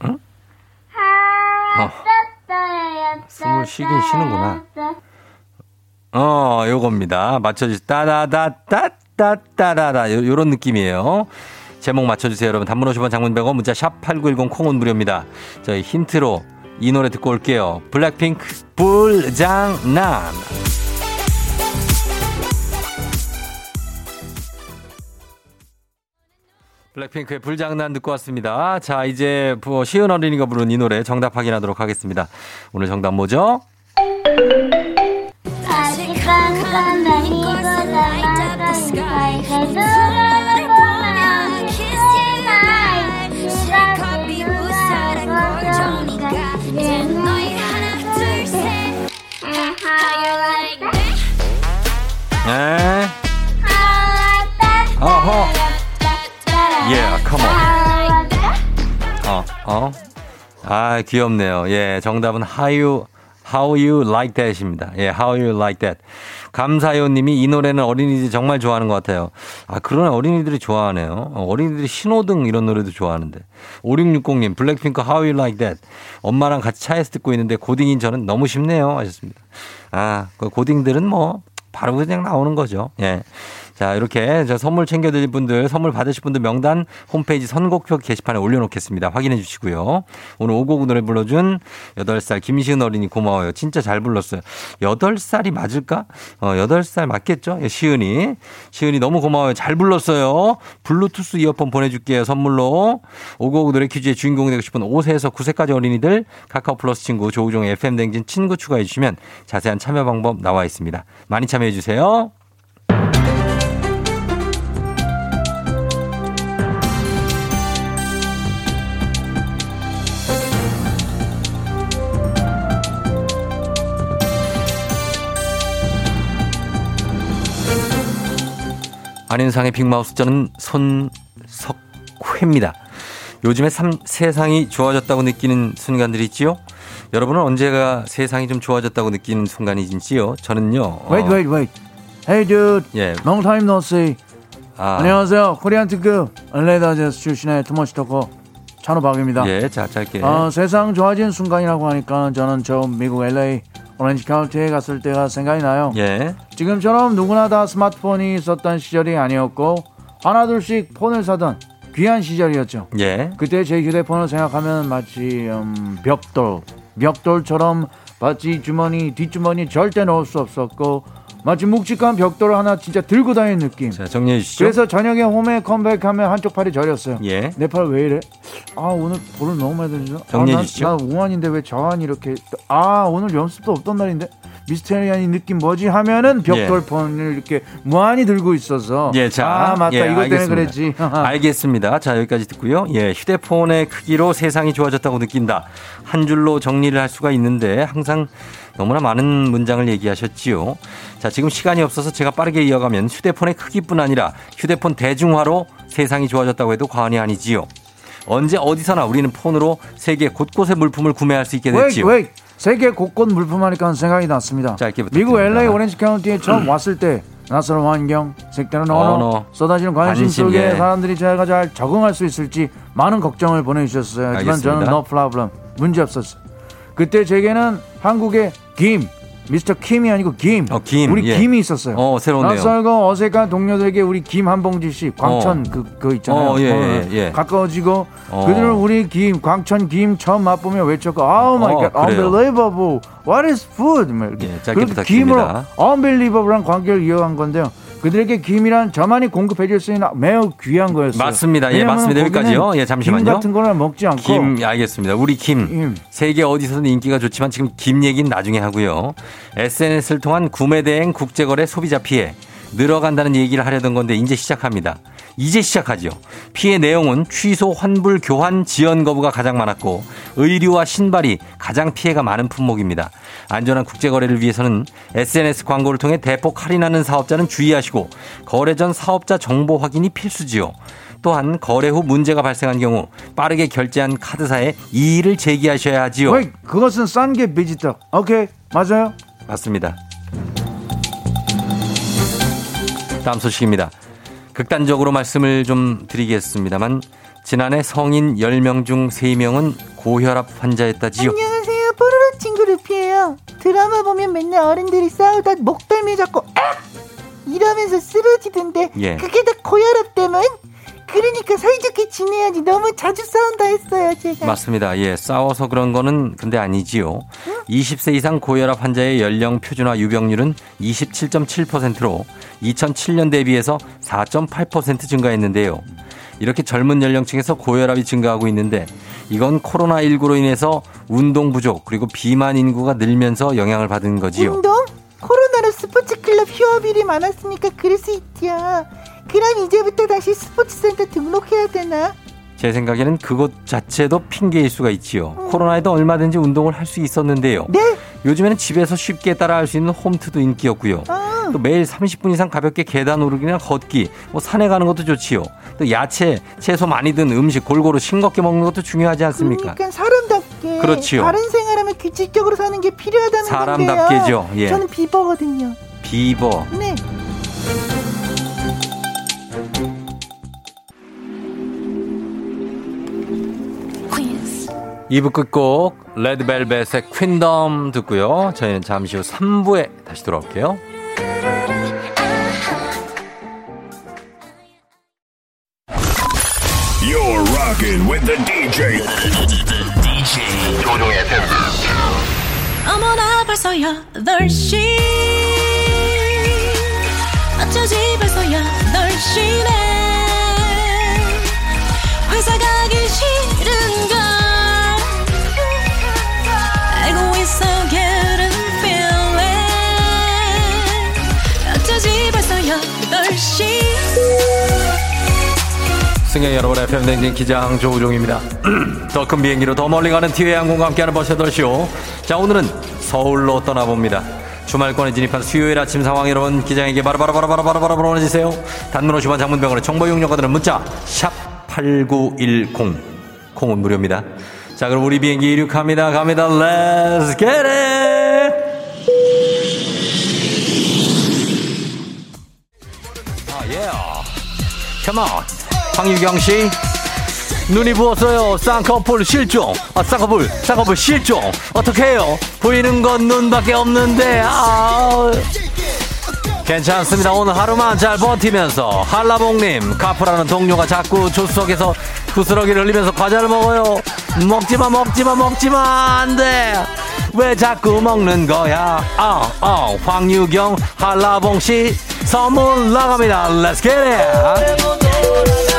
응? 숨을 쉬긴 쉬는구나. 어, 요겁니다. 맞춰주세요. 따다다따 요, 요런 느낌이에요. 제목 맞춰주세요, 여러분. 단문 50원 장문 100원 문자 샵 8910 콩은 무료입니다. 저희 힌트로 이 노래 듣고 올게요. 블랙핑크 불장난. 블랙핑크의 불장난 듣고 왔습니다. 자, 이제 뭐 시은 어린이가 부른 이 노래 정답 확인하도록 하겠습니다. 오늘 정답 뭐죠? 아직 깜깜 네. 어허. Yeah, come on. 어, 어. 아, 귀엽네요. 예, 정답은 you, how you like that입니다. 예, how you like that. 감사요 님이 이 노래는 어린이들이 정말 좋아하는 것 같아요. 아, 그런 어린이들이 좋아하네요. 어, 어린이들이 신호등 이런 노래도 좋아하는데. 5660님, 블랙핑크 how you like that. 엄마랑 같이 차에서 듣고 있는데 고딩인 저는 너무 쉽네요. 하셨습니다. 아, 그 고딩들은 뭐, 바로 그냥 나오는 거죠. 예. 자, 이렇게 저 선물 챙겨드릴 분들, 선물 받으실 분들 명단 홈페이지 선곡표 게시판에 올려놓겠습니다. 확인해 주시고요. 오늘 오곡 노래 불러준 8살 김시은 어린이 고마워요. 진짜 잘 불렀어요. 8살이 맞을까? 어, 8살 맞겠죠? 예, 시은이. 시은이 너무 고마워요. 잘 불렀어요. 블루투스 이어폰 보내줄게요. 선물로. 오곡 노래 퀴즈의 주인공이 되고 싶은 5세에서 9세까지 어린이들 카카오 플러스 친구 조우종의 FM 댕진 친구 추가해 주시면 자세한 참여 방법 나와 있습니다. 많이 참여해 주세요. 안윤상의 빅마우스 저는 손석회입니다. 요즘에 삼- 세상이 좋아졌다고 느끼는 순간들이 있지요? 여러분은 언제가 세상이 좀 좋아졌다고 느끼는 순간이 있지요? 저는요. 어, Wait, wait, wait. Hey, dude. 예. Long time no see. 아, 안녕하세요. 코리안 특급 LA 다저스 출신의 too much talker 찬호박입니다. 예, 자, 짧게. 어, 세상 좋아진 순간이라고 하니까 저는 처음 미국 LA 오렌지 카운티에 갔을 때가 생각이 나요. 예. 지금처럼 누구나 다 스마트폰이 있었던 시절이 아니었고 하나둘씩 폰을 사던 귀한 시절이었죠. 예. 그때 제 휴대폰을 생각하면 마치 음, 벽돌, 벽돌처럼 바지 주머니, 뒷주머니 절대 넣을 수 없었고 마치 묵직한 벽돌을 하나 진짜 들고 다니는 느낌. 자, 정리해 주시죠. 그래서 저녁에 홈에 컴백하면 한쪽 팔이 저렸어요. 예. 내 팔 왜 이래? 아 오늘 볼을 너무 많이 던지나? 정리해 아, 난- 주시죠. 난 우한인데 왜 저한이 이렇게? 아 오늘 연습도 없던 날인데 미스테리한 느낌 뭐지? 하면은 벽돌폰을 이렇게 무한히 들고 있어서. 예, 자. 아 맞다 예, 이것 때문에. 그랬지. 알겠습니다. 자, 여기까지 듣고요. 예, 휴대폰의 크기로 세상이 좋아졌다고 느낀다. 한 줄로 정리를 할 수가 있는데 항상 너무나 많은 문장을 얘기하셨지요. 자, 지금 시간이 없어서 제가 빠르게 이어가면 휴대폰의 크기뿐 아니라 휴대폰 대중화로 세상이 좋아졌다고 해도 과언이 아니지요. 언제 어디서나 우리는 폰으로 세계 곳곳의 물품을 구매할 수 있게 왜, 됐지요. 왜 세계 곳곳 물품 하니까 생각이 났습니다. 짧게 미국 부탁드립니다. LA 오렌지 카운티에 처음 왔을 때 낯선 환경, 색다른 언어, 언어, 쏟아지는 관심, 관심, 속에 예. 사람들이 제가 잘 적응할 수 있을지 많은 걱정을 보내주셨어요. 하지만. 저는 no problem, 문제 없었어요. 그때 제게는 한국의 김, 미스터 킴이 아니고 김, 어, 김, 우리 예. 김이 있었어요. 어, 새로운데요. 낯설고 어색한 동료들에게 우리 김 한봉지 씨, 광천 그, 그 있잖아요. 어, 예, 예, 예. 가까워지고 어. 그들은 우리 김, 광천 김 처음 맛보며 외쳤고, oh my 어, God, 그래요. unbelievable, what is food? 막 이렇게. 예, 부탁드립니다. 김으로 unbelievable한 관계를 이어간 건데요. 그들에게 김이란 저만이 공급해 줄 수 있는 매우 귀한 거였어요. 맞습니다. 예, 맞습니다. 여기까지요. 예, 잠시만요. 김 같은 거를 먹지 않고 김, 알겠습니다. 우리 김. 김. 세계 어디서든 인기가 좋지만 지금 김 얘기는 나중에 하고요. SNS를 통한 구매 대행 국제 거래 소비자 피해. 늘어간다는 얘기를 하려던 건데 이제 시작합니다. 이제 시작하지요. 피해 내용은 취소, 환불, 교환, 지연 거부가 가장 많았고 의류와 신발이 가장 피해가 많은 품목입니다. 안전한 국제 거래를 위해서는 SNS 광고를 통해 대폭 할인하는 사업자는 주의하시고 거래 전 사업자 정보 확인이 필수지요. 또한 거래 후 문제가 발생한 경우 빠르게 결제한 카드사에 이의를 제기하셔야 하지요. 왜 그것은 싼 게 비지떡. 오케이 맞아요. 맞습니다. 다음 소식입니다. 극단적으로 말씀을 좀 드리겠습니다만 지난해 성인 10명 중 3명은 고혈압 환자였다지요. 안녕하세요. 뽀로로 친구 루피예요. 드라마 보면 맨날 어른들이 싸우다 목덜미 잡고 악! 이러면서 쓰러지던데 예. 그게 다 고혈압 때문? 그러니까 사이좋게 지내야지 너무 자주 싸운다 했어요 제가. 맞습니다. 예, 싸워서 그런 거는 근데 아니지요. 20세 이상 고혈압 환자의 연령 표준화 유병률은 27.7%로 2007년 대비해서 4.8% 증가했는데요. 이렇게 젊은 연령층에서 고혈압이 증가하고 있는데 이건 코로나19로 인해서 운동 부족 그리고 비만 인구가 늘면서 영향을 받은 거지요. 운동? 코로나로 스포츠 클럽 휴업일이 많았으니까 그럴 수 있죠. 그럼 이제부터 다시 스포츠 센터 등록해야 되나? 제 생각에는 그것 자체도 핑계일 수가 있지요. 코로나에도 얼마든지 운동을 할 수 있었는데요. 네. 요즘에는 집에서 쉽게 따라할 수 있는 홈트도 인기였고요. 아, 또 매일 30분 이상 가볍게 계단 오르기나 걷기, 뭐 산에 가는 것도 좋지요. 또 야채, 채소 많이 든 음식 골고루 싱겁게 먹는 것도 중요하지 않습니까? 그러니까 사람답게 그렇지요. 다른 생활하면 규칙적으로 사는 게 필요하다는 사람답게죠. 건데요. 예. 저는 비버거든요. 비버. 네. 2부 끝곡 레드벨벳의 퀸덤 듣고요. 저희는 잠시 후 3부에 다시 돌아올게요. You're rocking with the DJ. DJ 조종의 FM. 어머나 벌써 8시 어쩌지 벌써 8시네 승객 여러분, FM 댕진 기장 조우종입니다. 더 큰 비행기로 더 멀리 가는 티웨이 항공과 함께하는 버셔더쇼. 자, 오늘은 서울로 떠나봅니다. 주말권에 진입한 수요일 아침 상황 여러분 기장에게 바로바로바로바로바로 보내주세요. 단문 50원 장문병원의 정보 드는 문자 샵 8910 콩은 무료입니다. 자 그럼 우리 비행기 이륙합니다. 갑니다. Let's get it! 아, yeah. Come on. 황유경 씨. 눈이 부었어요. 쌍꺼풀 실종. 아, 쌍꺼풀, 쌍꺼풀 실종. 어떻게 해요? 보이는 건 눈밖에 없는데, 아. 괜찮습니다. 오늘 하루만 잘 버티면서. 한라봉님, 카프라는 동료가 자꾸 조수석에서 부스러기를 흘리면서 과자를 먹어요. 먹지마, 먹지마, 먹지마, 안 돼. 왜 자꾸 먹는 거야? 아, 아, 황유경, 한라봉 씨, 선물 나갑니다. Let's get it!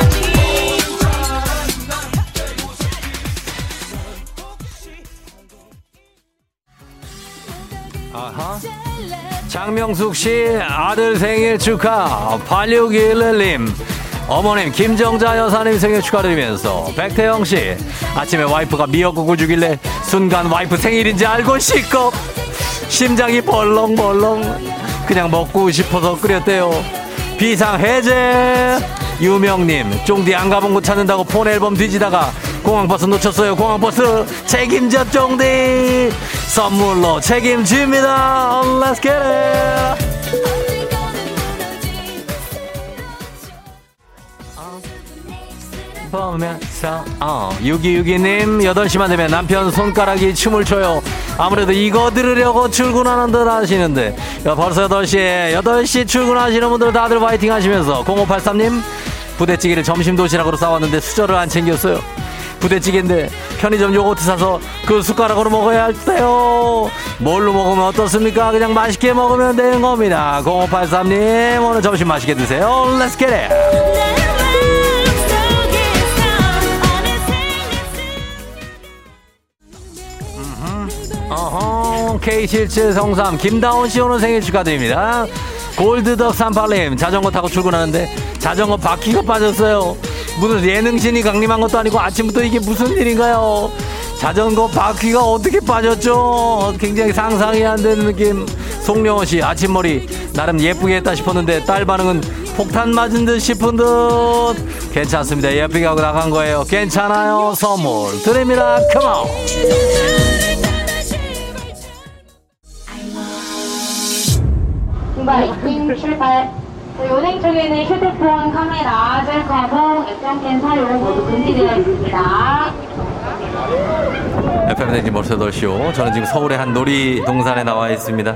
장명숙 씨 아들 생일 축하. 8611님. 어머님 김정자 여사님 생일 축하드리면서 백태영 씨 아침에 와이프가 미역국을 주길래 순간 와이프 생일인지 알고 시겁 심장이 벌렁벌렁 그냥 먹고 싶어서 끓였대요. 비상 해제. 유명님 쫑디 안 가본 곳 찾는다고 폰 앨범 뒤지다가 공항버스 놓쳤어요. 공항버스. 책임져 쫑디. 선물로 책임집니다. Let's get it. 보면서 어 6262님 8시만 되면 남편 손가락이 춤을 춰요. 아무래도 이거 들으려고 출근하는 듯 하시는데. 야, 벌써 8시에 8시 출근하시는 분들 다들 화이팅 하시면서. 0583님 부대찌개를 점심 도시락으로 싸왔는데 수저를 안 챙겼어요 부대찌개인데 편의점 요거트 사서 그 숟가락으로 먹어야 할 때요. 뭘로 먹으면 어떻습니까? 그냥 맛있게 먹으면 되는 겁니다. 0583님 오늘 점심 맛있게 드세요. Let's get it. 어허, K7703 김다운 씨 오늘 생일 축하드립니다. 골드덕 38님 자전거 타고 출근하는데 자전거 바퀴가 빠졌어요. 무슨 예능신이 강림한 것도 아니고 아침부터 이게 무슨 일인가요? 자전거 바퀴가 어떻게 빠졌죠? 굉장히 상상이 안 되는 느낌. 송영호 씨 아침머리 나름 예쁘게 했다 싶었는데 딸 반응은 폭탄 맞은 듯 싶은 듯 괜찮습니다. 예쁘게 하고 나간 거예요. 괜찮아요. 선물 드립니다. 컴온. 공발 2 7 8 네, 운행 중에는 휴대폰, 카메라, 셀카봉, 액정캔 사용 모두 금지되어 있습니다. FM 대진 네, 벌써 8시오. 저는 지금 서울의 한 놀이동산에 나와 있습니다.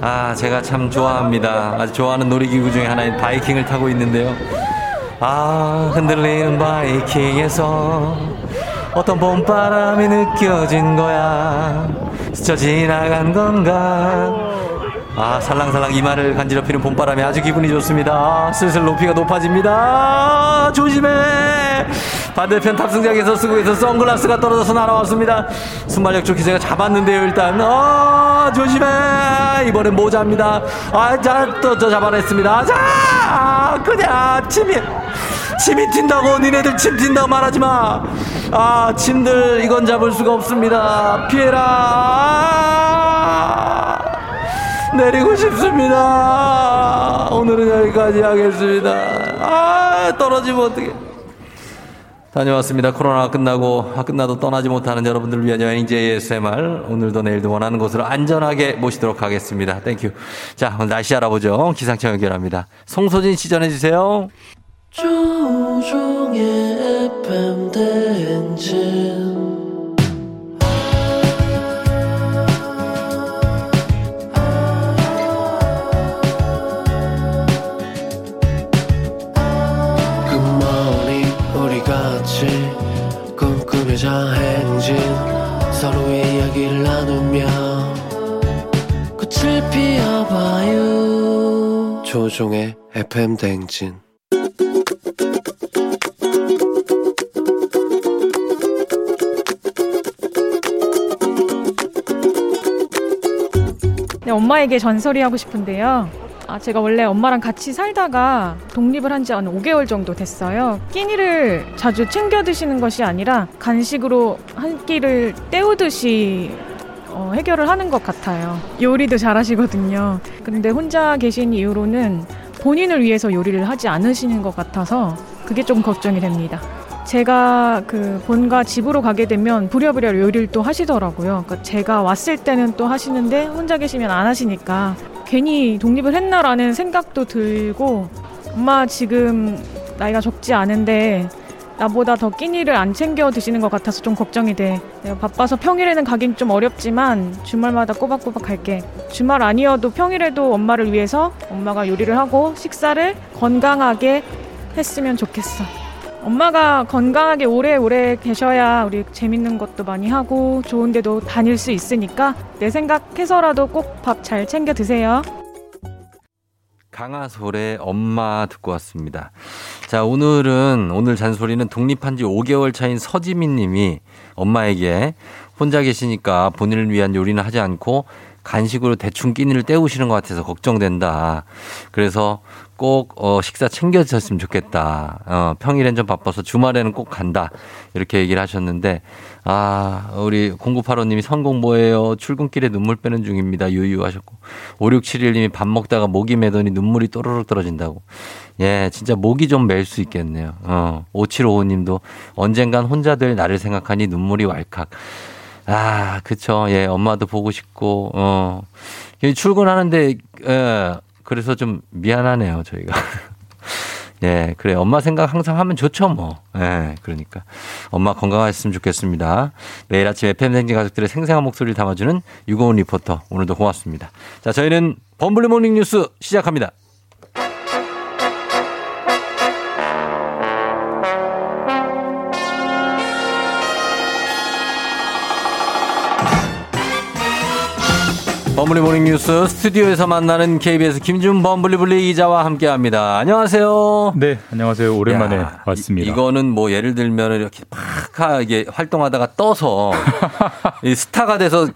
아, 제가 참 좋아합니다. 아주 좋아하는 놀이기구 중에 하나인 바이킹을 타고 있는데요. 아, 흔들리는 바이킹에서 어떤 봄바람이 느껴진 거야. 스쳐 지나간 건가? 아, 살랑살랑 이마를 간지럽히는 봄바람이 아주 기분이 좋습니다. 아, 슬슬 높이가 높아집니다. 아, 조심해! 반대편 탑승장에서 쓰고 있던 선글라스가 떨어져서 날아왔습니다. 순발력 좋게 제가 잡았는데요, 일단. 아, 조심해! 이번엔 모자입니다. 아, 자, 또, 저 잡아냈습니다. 자! 그냥, 침이, 침이 튄다고, 니네들 침 튄다고 말하지 마! 아, 침들, 이건 잡을 수가 없습니다. 피해라! 아! 내리고 싶습니다. 오늘은 여기까지 하겠습니다. 아, 떨어지면 어떡해. 다녀왔습니다. 코로나가 끝나고, 아, 끝나도 떠나지 못하는 여러분들을 위한 여행지 ASMR. 오늘도 내일도 원하는 곳으로 안전하게 모시도록 하겠습니다. Thank you. 자, 오늘 날씨 알아보죠. 기상청 연결합니다. 송소진 씨 전해주세요. 조종의 FM 대행진 행진 서로의 이야기를 나누며 꽃을 피워봐요 조종의 FM 대행진 네, 엄마에게 전설이 하고 싶은데요. 아, 제가 원래 엄마랑 같이 살다가 독립을 한 지 한 5개월 정도 됐어요. 끼니를 자주 챙겨 드시는 것이 아니라 간식으로 한 끼를 때우듯이 어, 해결을 하는 것 같아요. 요리도 잘하시거든요. 근데 혼자 계신 이후로는 본인을 위해서 요리를 하지 않으시는 것 같아서 그게 좀 걱정이 됩니다. 제가 그 본가 집으로 가게 되면 부랴부랴 요리를 또 하시더라고요. 그러니까 제가 왔을 때는 또 하시는데 혼자 계시면 안 하시니까 괜히 독립을 했나라는 생각도 들고 엄마 지금 나이가 적지 않은데 나보다 더 끼니를 안 챙겨 드시는 것 같아서 좀 걱정이 돼. 내가 바빠서 평일에는 가긴 좀 어렵지만 주말마다 꼬박꼬박 갈게. 주말 아니어도 평일에도 엄마를 위해서 엄마가 요리를 하고 식사를 건강하게 했으면 좋겠어. 엄마가 건강하게 오래오래 계셔야 우리 재밌는 것도 많이 하고 좋은 데도 다닐 수 있으니까 내 생각해서라도 꼭 밥 잘 챙겨 드세요. 강하솔의 엄마 듣고 왔습니다. 자, 오늘은, 오늘 잔소리는 독립한 지 5개월 차인 서지민 님이 엄마에게 혼자 계시니까 본인을 위한 요리는 하지 않고 간식으로 대충 끼니를 때우시는 것 같아서 걱정된다. 그래서 꼭, 어, 식사 챙겨 드셨으면 좋겠다. 어, 평일엔 좀 바빠서 주말에는 꼭 간다. 이렇게 얘기를 하셨는데, 아, 우리 0985님이 성공 뭐예요? 출근길에 눈물 빼는 중입니다. 유유 하셨고. 5671님이 밥 먹다가 목이 매더니 눈물이 또르륵 떨어진다고. 예, 진짜 목이 좀맬수 있겠네요. 어, 5755님도 언젠간 혼자 될 나를 생각하니 눈물이 왈칵. 아, 그쵸. 예, 엄마도 보고 싶고, 어. 출근하는데, 예, 그래서 좀 미안하네요, 저희가. 예, 그래. 엄마 생각 항상 하면 좋죠, 뭐. 예, 그러니까. 엄마 건강하셨으면 좋겠습니다. 매일 아침 FM대행진 가족들의 생생한 목소리를 담아주는 유고은 리포터. 오늘도 고맙습니다. 자, 저희는 범블리 모닝 뉴스 시작합니다. 범블리 모닝 뉴스 스튜디오에서 만나는 KBS 김준 범 블리블리 기자와 함께 합니다. 안녕하세요. 네, 안녕하세요. 오랜만에 야, 왔습니다. 이, 거는뭐 예를 들면 이렇게 팍하게 활동하다가 떠서 이 스타가 돼서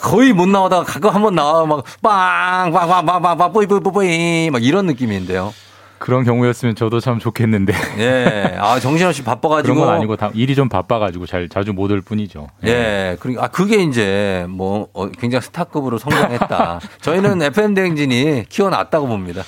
거의 못 나오다가 가끔 한번 나와 막 빵, 빵, 빵, 빵, 빵, 빵, 뿌이, 뿌이, 뿌이, 막 이런 느낌인데요. 그런 경우였으면 저도 참 좋겠는데. 예. 아, 정신없이 바빠가지고. 그런 건 아니고 다 일이 좀 바빠가지고 잘 자주 못 올 뿐이죠. 예. 그러니까 아 그게 이제 뭐 어, 굉장히 스타급으로 성장했다. 저희는 FM 대행진이 키워놨다고 봅니다.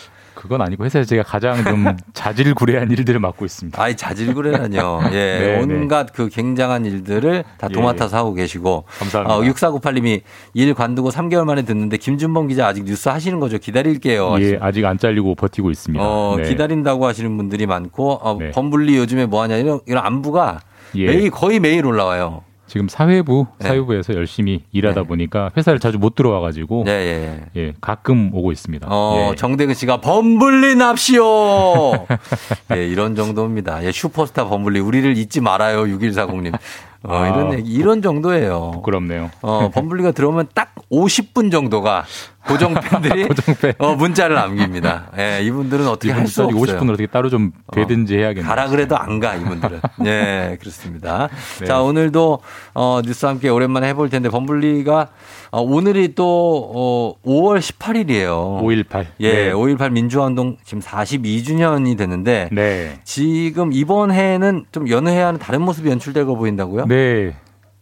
그건 아니고 회사에서 제가 가장 좀 자질구레한 일들을 맡고 있습니다. 아이 자질구레라뇨. 예. 네, 온갖 그 굉장한 일들을 다 예. 도맡아서 하고 계시고. 감사합니다. 어, 6498님이 일 관두고 3개월 만에 듣는데 김준범 기자 아직 뉴스 하시는 거죠? 기다릴게요. 예, 아직 안 잘리고 버티고 있습니다. 어, 네. 기다린다고 하시는 분들이 많고 어, 네. 범블리 요즘에 뭐 하냐 이런, 이런 안부가 예. 매일 거의 매일 올라와요. 지금 사회부, 네. 사회부에서 열심히 일하다 보니까 회사를 자주 못 들어와 가지고 예, 예. 예, 가끔 오고 있습니다. 어, 예. 정대근 씨가 범블리 납시오. 예, 이런 정도입니다. 예, 슈퍼스타 범블리 우리를 잊지 말아요. 6140님. 어, 아. 이런 얘기, 이런 정도예요. 부끄럽네요. 어, 범블리가 들어오면 딱 50분 정도가 고정 팬들이 어, 문자를 남깁니다. 예, 이분들은 어떻게 할수 이분들이 없어요. 50분을 어떻게 따로 좀 되든지 해야겠네요. 가라 그래도 안 가, 이분들은. 예, 그렇습니다. 네. 자, 오늘도, 어, 뉴스 함께 오랜만에 해볼 텐데, 범블리가, 어, 오늘이 또, 어, 5월 18일이에요. 5.18. 예, 네. 5.18 민주화운동 지금 42주년이 됐는데, 네. 지금 이번 해에는 좀 여느 해와는 다른 모습이 연출되고 보인다고요? 네.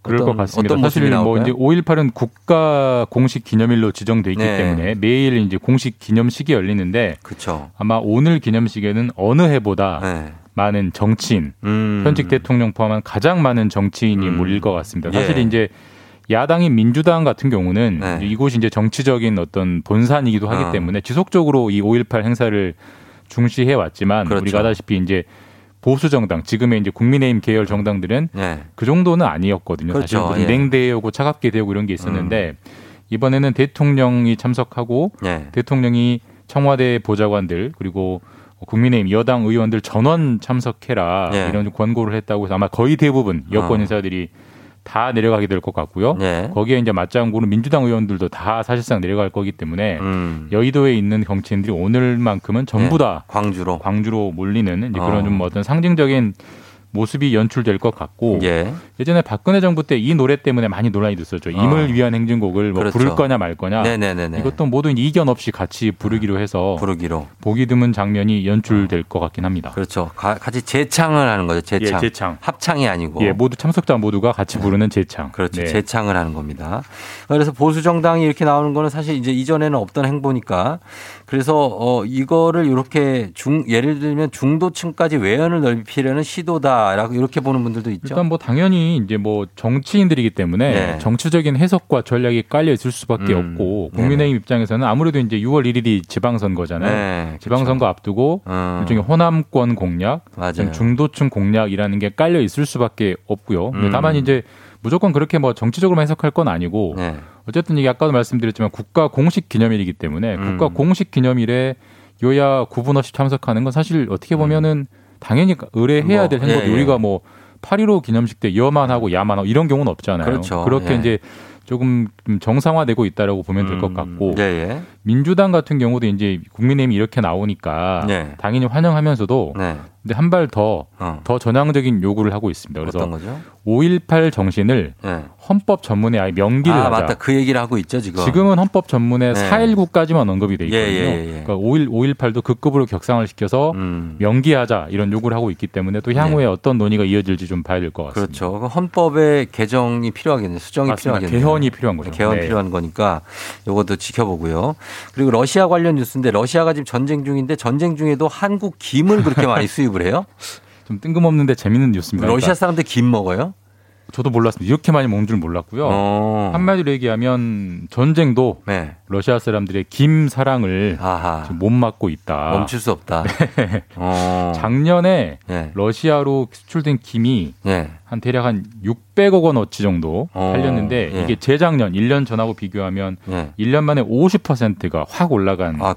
그럴 어떤- 것 같습니다. 사실 뭐? 이제 5.18은 국가 공식 기념일로 지정돼 있기 네. 때문에 매일 이제 공식 기념식이 열리는데 그렇죠. 아마 오늘 기념식에는 어느 해보다 네. 많은 정치인, 음. 현직 대통령 포함한 가장 많은 정치인이 몰릴 것 같습니다. 사실 예. 이제 야당인 민주당 같은 경우는 네. 이곳이 이제 정치적인 어떤 본산이기도 하기 어. 때문에 지속적으로 이 5.18 행사를 중시해 왔지만 그렇죠. 우리가 아다시피 이제 보수 정당 지금의 이제 국민의힘 계열 정당들은 네. 그 정도는 아니었거든요. 그렇죠. 사실 무슨 예. 음. 냉대하고 차갑게 되고 이런 게 있었는데 이번에는 대통령이 참석하고 네. 대통령이 청와대 보좌관들 그리고 국민의힘 여당 의원들 전원 참석해라 예. 이런 권고를 했다고 해서 아마 거의 대부분 여권 어. 인사들이 다 내려가게 될 것 같고요. 네. 거기에 이제 맞장구는 민주당 의원들도 다 사실상 내려갈 거기 때문에 음. 여의도에 있는 정치인들이 오늘만큼은 전부 네. 다 광주로. 광주로 몰리는 이제 어. 그런 좀 어떤 상징적인 모습이 연출될 것 같고 예. 예전에 박근혜 정부 때 이 노래 때문에 많이 논란이 됐었죠. 임을 위한 행진곡을 뭐 아. 그렇죠. 부를 거냐 말 거냐. 네네네네. 이것도 모두 이제 이견 없이 같이 부르기로 해서 부르기로. 보기 드문 장면이 연출될 것 같긴 합니다. 그렇죠. 가- 같이 재창을 하는 거죠. 재창. 예, 재창. 합창이 아니고. 예, 모두 참석자 모두가 같이 부르는 재창. 그렇죠. 네. 재창을 하는 겁니다. 그래서 보수 정당이 이렇게 나오는 거는 사실 이제 이전에는 없던 행보니까 그래서 어 이거를 이렇게 중 예를 들면 중도층까지 외연을 넓히려는 시도다 라고 이렇게 보는 분들도 있죠. 일단 뭐 당연히 이제 뭐 정치인들이기 때문에 네. 정치적인 해석과 전략이 깔려 있을 수밖에 음. 없고 국민의힘 입장에서는 아무래도 이제 6월 1일이 지방선거잖아요. 네, 지방선거 앞두고 음. 일종의 호남권. 좀 중도층 공략이라는 게 깔려 있을 수밖에 없고요. 음. 다만 이제 무조건 그렇게 뭐 정치적으로만 해석할 건 아니고 네. 어쨌든 이게 아까도 말씀드렸지만 국가 공식 기념일이기 때문에 음. 국가 공식 기념일에 여야 구분 없이 참석하는 건 사실 어떻게 보면은 당연히 의뢰해야 뭐, 될 행보도 예, 예. 우리가 뭐8.15 기념식 때 여만 하고 야만 하고 이런 경우는 없잖아요. 그렇죠. 렇게 예. 이제 조금 좀 정상화되고 있다라고 보면 될 것 같고 예, 예. 민주당 같은 경우도 이제 국민의힘이 이렇게 나오니까 네. 당연히 환영하면서도 네. 근데 한 발더더 어. 전향적인 요구를 하고 있습니다. 그래서 어떤 거죠? 5.18 정신을 네. 헌법 전문에 아예 명기를 아, 하자. 맞다. 그 얘기를 하고 있죠, 지금. 지금은 헌법 전문에 네. 4.19까지만 언급이 돼 있거든요. 예, 예, 예. 그러니까 5.1, 5.18도 그 급으로 격상을 시켜서 음. 명기하자 이런 요구를 하고 있기 때문에 또 향후에 어떤 논의가 이어질지 좀 봐야 될 것 같습니다. 그렇죠. 그 헌법의 개정이 필요하겠네요. 수정이 맞습니다. 필요하겠네요. 개헌이 필요한 거죠. 개헌 네. 필요한 거니까 요것도 지켜보고요. 그리고 러시아 관련 뉴스인데 러시아가 지금 전쟁 중인데 전쟁 중에도 한국 김을 그렇게 많이 수입을 해요? 좀 뜬금없는데 재밌는 뉴스입니다. 러시아 그러니까 사람들 김 먹어요? 저도 몰랐습니다. 이렇게 많이 먹는 줄 몰랐고요. 어. 한마디로 얘기하면 전쟁도 네. 러시아 사람들의 김 사랑을 못 막고 있다. 멈출 수 없다. 어. 작년에 예. 러시아로 수출된 김이 예. 한 대략 한 600억 원어치 정도 어, 팔렸는데 예. 이게 재작년 1년 전하고 비교하면 예. 1년 만에 50%가 확 올라간 아?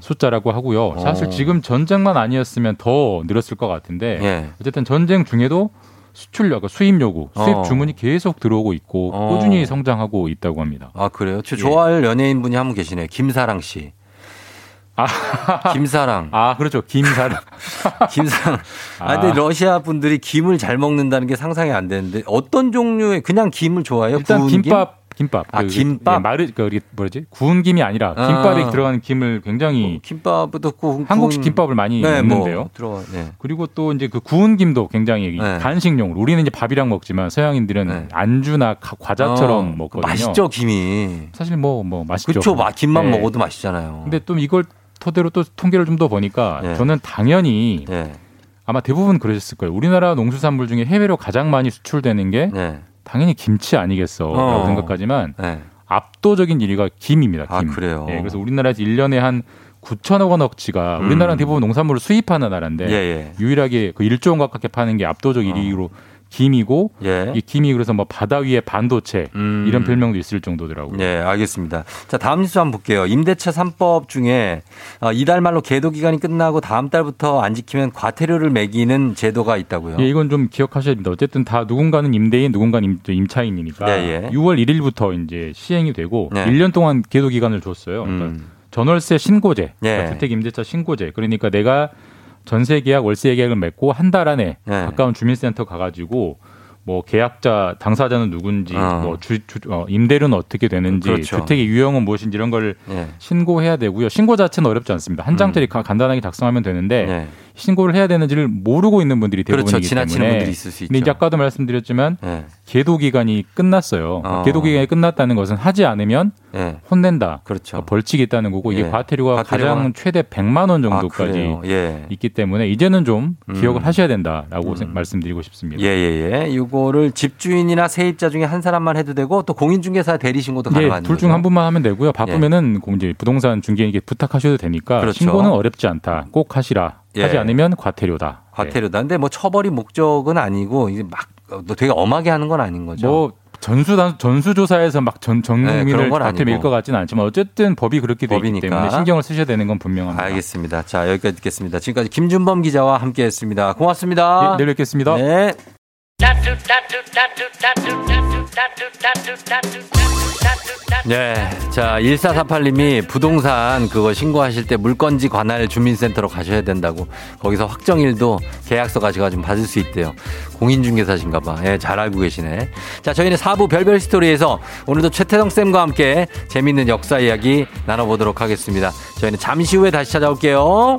숫자라고 하고요. 사실 어. 지금 전쟁만 아니었으면 더 늘었을 것 같은데 예. 어쨌든 전쟁 중에도 수출 요 수입 요구, 수입 어. 주문이 계속 들어오고 있고 어. 꾸준히 성장하고 있다고 합니다. 아, 그래요? 저 예. 좋아할 연예인 분이 한 분 계시네요. 김사랑 씨. 김사랑. 아, 그렇죠. 김사랑. 김사랑. 아, 근데 아. 러시아 분들이 김을 잘 먹는다는 게 상상이 안 되는데 어떤 종류의 그냥 김을 좋아해요? 일단? 김밥 김밥. 아, 그, 김밥? 예, 마르 그 우리 뭐지 구운 김이 아니라 아. 김밥에 들어가는 김을 굉장히 김밥도 구 한국식 김밥을 많이 네, 먹는데요. 뭐 들어가. 네. 그리고 또 이제 그 구운 김도 굉장히 네. 간식용으로 우리는 이제 밥이랑 먹지만 서양인들은 안주나 가- 과자처럼 어, 먹거든요. 맛있죠 김이. 사실 뭐뭐 맛있죠. 마- 김만 네. 먹어도 맛있잖아요. 근데 또 이걸 토대로 또 통계를 좀 더 보니까 예. 저는 당연히 예. 아마 대부분 그러셨을 거예요. 우리나라 농수산물 중에 해외로 가장 많이 수출되는 게 네. 당연히 김치 아니겠어라고 어. 생각하지만 네. 압도적인 1위가 김입니다. 아, 김. 그래요? 예, 그래서 우리나라에서 1년에 한 9천억 원어치가 우리나라는 음. 대부분 농산물을 수입하는 나라인데 예, 예. 유일하게 그 1조 원 가깝게 파는 게 압도적 1위로 김이고 예. 이 김이 그래서 뭐 바다 위의 반도체 음. 이런 별명도 있을 정도더라고요. 네, 알겠습니다. 자, 다음 뉴스 한번 볼게요. 임대차 3법 중에 어, 이달 말로 계도 기간이 끝나고 다음 달부터 안 지키면 과태료를 매기는 제도가 있다고요. 예, 이건 좀 기억하셔야 됩니다. 어쨌든 다 누군가는 임대인, 누군가는 임, 임차인이니까 네, 예. 6월 1일부터 이제 시행이 되고 네. 1년 동안 계도 기간을 줬어요. 그러니까 음. 전월세 신고제, 예. 그러니까 주택 임대차 신고제. 그러니까 내가 전세 계약, 월세 계약을 맺고 한 달 안에 네. 가까운 주민센터 가가지고 뭐 계약자 당사자는 누군지, 어. 뭐 주, 주- 어, 임대료는 어떻게 되는지, 그렇죠. 주택의 유형은 무엇인지 이런 걸 예. 신고해야 되고요. 신고 자체는 어렵지 않습니다. 한 장짜리 가- 간단하게 작성하면 되는데 음. 네. 신고를 해야 되는지를 모르고 있는 분들이 그렇죠. 대부분이기 지나치는 때문에 분들이 있을 수 근데 있죠. 이제 아까도 말씀드렸지만 예. 계도 기간이 끝났어요. 어. 계도 기간이 끝났다는 것은 하지 않으면 예. 혼낸다. 그렇죠. 벌칙이 있다는 거고 이게 예. 과태료가 과태료가- 가장 최대 100만 원 아, 정도까지 그래요. 예. 있기 때문에 이제는 좀 음. 기억을 하셔야 된다라고 음. 생- 말씀드리고 싶습니다. 예, 예, 예. 이거를 집주인이나 세입자 중에 한 사람만 해도 되고 또 공인중개사 대리 신고도 예, 가능한 둘중 한 분만 하면 되고요. 바쁘면은 예. 이제 부동산 중개인에게 부탁하셔도 되니까 그렇죠. 신고는 어렵지 않다. 꼭 하시라. 예. 하지 않으면 과태료다. 과태료다. 근데 뭐 처벌이 목적은 아니고 이게 막 어, 되게 엄하게 하는 건 아닌 거죠. 뭐 전수 전수조사에서 막 전전 네, 국민을 그런 건 과태 아니고. 밀것 같지는 않지만 어쨌든 법이 그렇게 되기 법이니까. 때문에 신경을 쓰셔야 되는 건 분명합니다. 알겠습니다. 자, 여기까지 듣겠습니다. 지금까지 김준범 기자와 함께 했습니다. 고맙습니다. 예, 내일 뵙겠습니다. 네. 네. 자, 1448님이 부동산 그거 신고하실 때 물건지 관할 주민센터로 가셔야 된다고. 거기서 확정일도 계약서 가져가지고 받을 수 있대요. 공인중개사신가 봐. 예, 잘 알고 계시네. 자, 저희는 4부 별별 스토리에서 오늘도 최태성 쌤과 함께 재밌는 역사 이야기 나눠보도록 하겠습니다. 저희는 잠시 후에 다시 찾아올게요.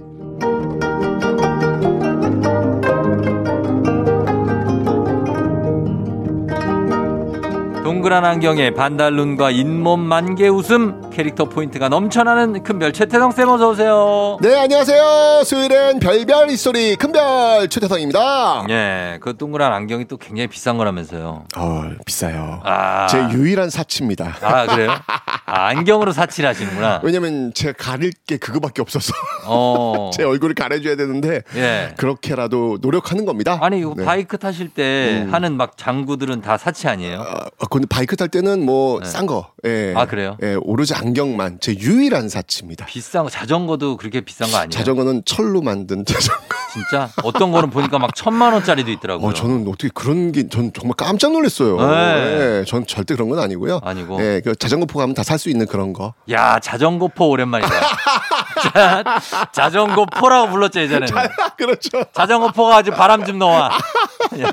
동그란 안경에 반달눈과 잇몸 만개 웃음 캐릭터 포인트가 넘쳐나는 큰별 최태성 쌤 어서 오세요. 네, 안녕하세요. 수요일엔 별별 히스토리 큰별 최태성입니다. 예, 그 동그란 안경이 또 굉장히 비싼 거라면서요. 어, 비싸요. 아, 제 유일한 사치입니다. 아 그래요? 아, 안경으로 사치를 하시는구나. 왜냐면 제가 가릴 게 그거밖에 없어서 어, 제 얼굴을 가려줘야 되는데 예. 그렇게라도 노력하는 겁니다. 아니 이거 네. 바이크 타실 때 음. 하는 막 장구들은 다 사치 아니에요? 아, 근데 바이크 탈 때는 뭐 네. 싼 거. 예. 아, 그래요? 예, 오로지 안경만 제 유일한 사치입니다. 비싼 거 자전거도 그렇게 비싼 거 아니에요? 자전거는 철로 만든 자전거. 진짜 어떤 거는 보니까 막 천만 원짜리도 있더라고요. 어, 저는 어떻게 그런 게, 전 정말 깜짝 놀랐어요. 네. 예, 전 절대 그런 건 아니고요. 아니고. 예, 그 자전거포 가면 다 살 수 있는 그런 거. 야 자전거포 오랜만이다. 자, 자전거포라고 불렀죠 예전에는. 그렇죠. 자전거포가 아주 바람 좀 넣어와. 예.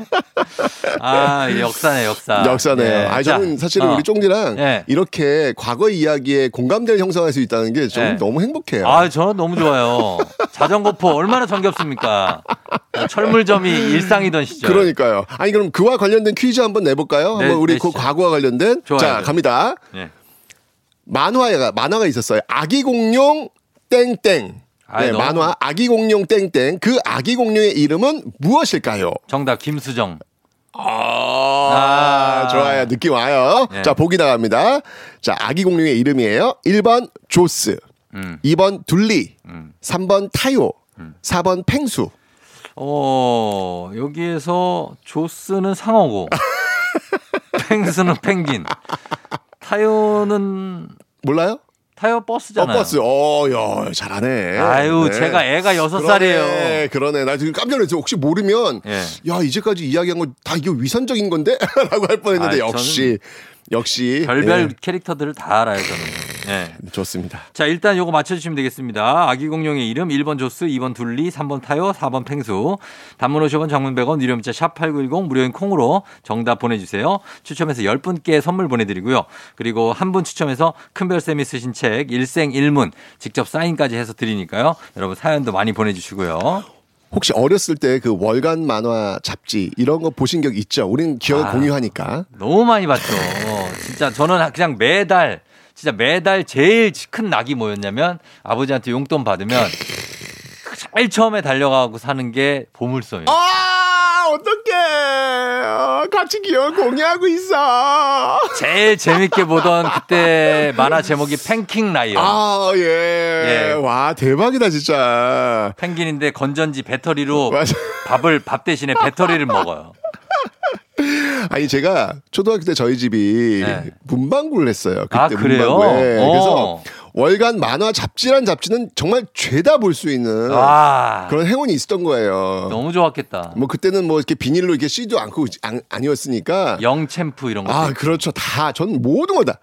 아 역사네 역사. 역사네요. 예. 아, 자, 저는 사실은 어. 우리 쫑디랑 예. 이렇게 과거 이야기에 공감대를 형성할 수 있다는 게 저는 예. 너무 행복해요. 아, 저는 너무 좋아요. 자전거포 얼마나 정겹습니까? 철물점이 일상이던 시절. 그러니까요. 아니 그럼 그와 관련된 퀴즈 한번 내볼까요? 네, 한번 우리. 그 과거와 관련된 좋아요. 자 갑니다. 예. 만화가 만화가 있었어요. 아기 공룡 땡땡. 아이, 네, 너무- 만화 아기 공룡 땡땡. 그 아기 공룡의 이름은 무엇일까요? 정답 김수정. 아, 좋아요. 느낌 와요. 네. 자, 보기 나갑니다. 자, 아기 공룡의 이름이에요. 1번 조스, 음. 2번 둘리, 음. 3번 타요, 4번 펭수. 어, 여기에서 조스는 상어고, 펭스는 펭귄, 타요는 몰라요? 타요 어, 버스잖아요. 버스. 어, 야, 잘하네. 아유, 네. 제가 애가 여섯 살이에요. 그러네. 나 지금 깜짝 놀랐어. 혹시 모르면, 예. 야, 이제까지 이야기한 거다 이게 위선적인 건데? 라고 할 뻔 했는데, 아, 역시, 역시. 별별 예, 캐릭터들을 다 알아요, 저는. 예. 좋습니다. 자, 일단 요거 맞춰주시면 되겠습니다. 아기 공룡의 이름 1번 조스, 2번 둘리, 3번 타요, 4번 팽수. 단문 50원, 장문 100원, 유료 문자 샵8910 무료인 콩으로 정답 보내주세요. 추첨해서 10분께 선물 보내드리고요. 그리고 한 분 추첨해서 큰별쌤이 쓰신 책 일생 일문 직접 사인까지 해서 드리니까요. 여러분 사연도 많이 보내주시고요. 혹시 어렸을 때 그 월간 만화 잡지 이런 거 보신 적 있죠? 우린 기억을 아. 공유하니까. 너무 많이 봤죠. 진짜 저는 그냥 매달 진짜 매달 제일 큰 낙이 뭐였냐면 아버지한테 용돈 받으면 제일 처음에 달려가고 사는 게 보물섬이에요. 아, 어떡해. 어, 같이 기억을 공유하고 있어. 제일 재밌게 보던 그때 만화 제목이 팽킹 라이언. 아, 예. 예. 와, 대박이다, 진짜. 펭귄인데 건전지 배터리로 맞아. 밥을 밥 대신에 배터리를 먹어요. 아니, 제가 초등학교 때 저희 집이 네. 문방구를 했어요. 그때 아, 그래요? 문방구에. 어. 그래서 월간 만화 잡지란 잡지는 정말 죄다 볼 수 있는 와. 그런 행운이 있었던 거예요. 너무 좋았겠다. 뭐 그때는 뭐 이렇게 비닐로 이렇게 씨도 않고 안, 아니었으니까 영챔프 이런 거. 아, 그렇죠. 다, 전 모든 거 다.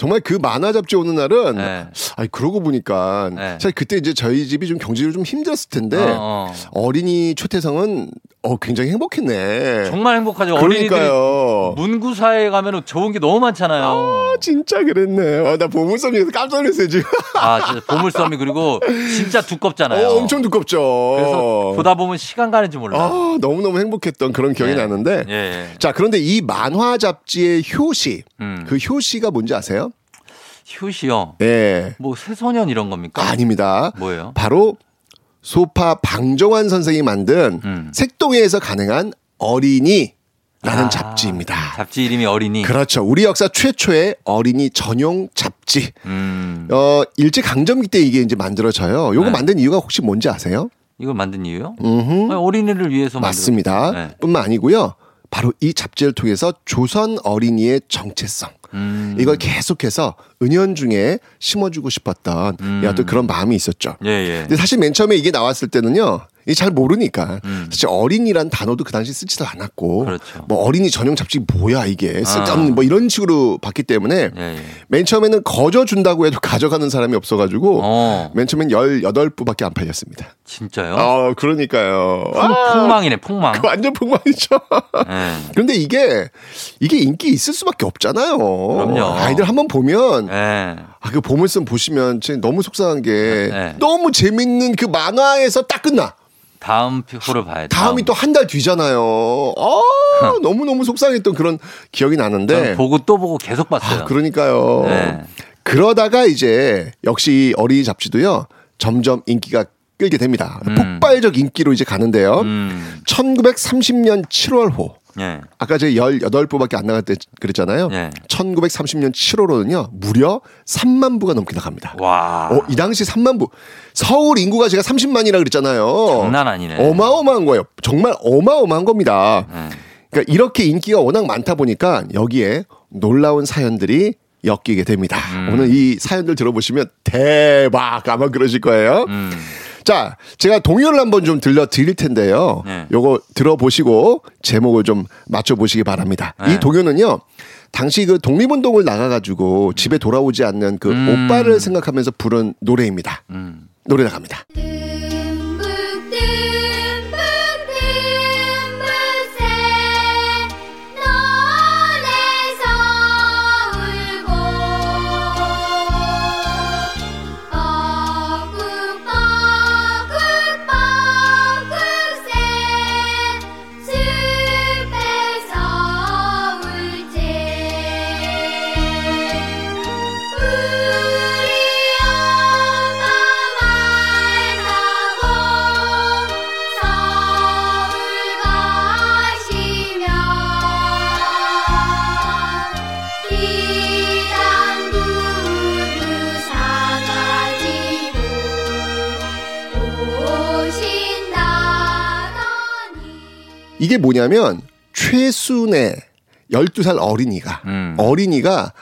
정말 그 만화 잡지 오는 날은, 네. 아니, 그러고 보니까, 네. 사실 그때 이제 저희 집이 좀 경제적으로 좀 힘들었을 텐데, 어, 어, 린이 초태성은, 어, 굉장히 행복했네. 정말 행복하죠. 그러니까요. 문구사에 가면 좋은 게 너무 많잖아요. 아, 진짜 그랬네. 어, 나 보물섬에서 깜짝 놀랐어요, 지금. 아, 진짜 보물섬이 그리고 진짜 두껍잖아요. 어, 엄청 두껍죠. 그래서 보다 보면 시간 가는 줄 몰라요. 아, 너무 너무 행복했던 그런 기억이 예. 나는데, 예, 예. 자, 그런데 이 만화 잡지의 효시, 음. 그 효시가 뭔지 아세요? 휴시요. 예. 뭐 새소년 이런 겁니까? 아닙니다. 뭐예요? 바로 소파 방정환 선생이 만든 음. 색동에서 가능한 어린이 라는 아, 잡지입니다. 잡지 이름이 어린이. 그렇죠. 우리 역사 최초의 어린이 전용 잡지. 음. 어, 일제 강점기 때 이게 이제 만들어져요. 요거 네. 만든 이유가 혹시 뭔지 아세요? 이걸 만든 이유요? 음흠. 어린이를 위해서 만든 맞습니다. 네. 뿐만 아니고요. 바로 이 잡지를 통해서 조선 어린이의 정체성. 음. 이걸 계속해서 은연중에 심어주고 싶었던 음. 어떤 그런 마음이 있었죠. 예, 예. 근데 사실 맨 처음에 이게 나왔을 때는요. 잘 모르니까 음. 사실 어린이란 단어도 그 당시 쓰지도 않았고 그렇죠. 뭐 어린이 전용 잡지 뭐야 이게 쓸데없는 아. 뭐 이런 식으로 봤기 때문에 예, 예. 맨 처음에는 거저 준다고 해도 가져가는 사람이 없어가지고 어, 맨 처음엔 18부밖에 안 팔렸습니다. 진짜요? 어, 그러니까요. 폭, 아, 폭망이네, 폭망. 그 완전 폭망이죠. 예. 그런데 이게 이게 인기 있을 수밖에 없잖아요. 그럼요. 아이들 한번 보면 예. 아, 그 보물섬 보시면 진짜 너무 속상한 게 네. 너무 재밌는 그 만화에서 딱 끝나. 다음 호를 봐야 돼. 다음이 또 한 달 뒤잖아요. 아, 너무너무 속상했던 그런 기억이 나는데. 보고 또 보고 계속 봤어요. 아, 그러니까요. 네. 그러다가 이제 역시 어린이 잡지도요. 점점 인기가 끌게 됩니다. 음. 폭발적 인기로 이제 가는데요. 음. 1930년 7월호. 예. 아까 제가 18부밖에 안때 그랬잖아요. 예. 1930년 7월호는요. 무려 3만 부가 넘게 나갑니다. 와. 어, 이 당시 3만 부. 서울 인구가 제가 30만이라 그랬잖아요. 장난 아니네. 어마어마한 거예요. 정말 어마어마한 겁니다. 예. 그러니까 이렇게 인기가 워낙 많다 보니까 여기에 놀라운 사연들이 엮이게 됩니다. 음. 오늘 이 사연들 들어보시면 대박 아마 그러실 거예요. 음. 자, 제가 동요를 한번 좀 들려 드릴 텐데요. 네. 요거 들어보시고 제목을 좀 맞춰 보시기 바랍니다. 네. 이 동요는요. 당시 그 독립운동을 나가가지고 집에 돌아오지 않는 그 음. 오빠를 생각하면서 부른 노래입니다. 음. 노래 나갑니다. 뭐냐면 최순의 12살 어린이가 음. 어린이가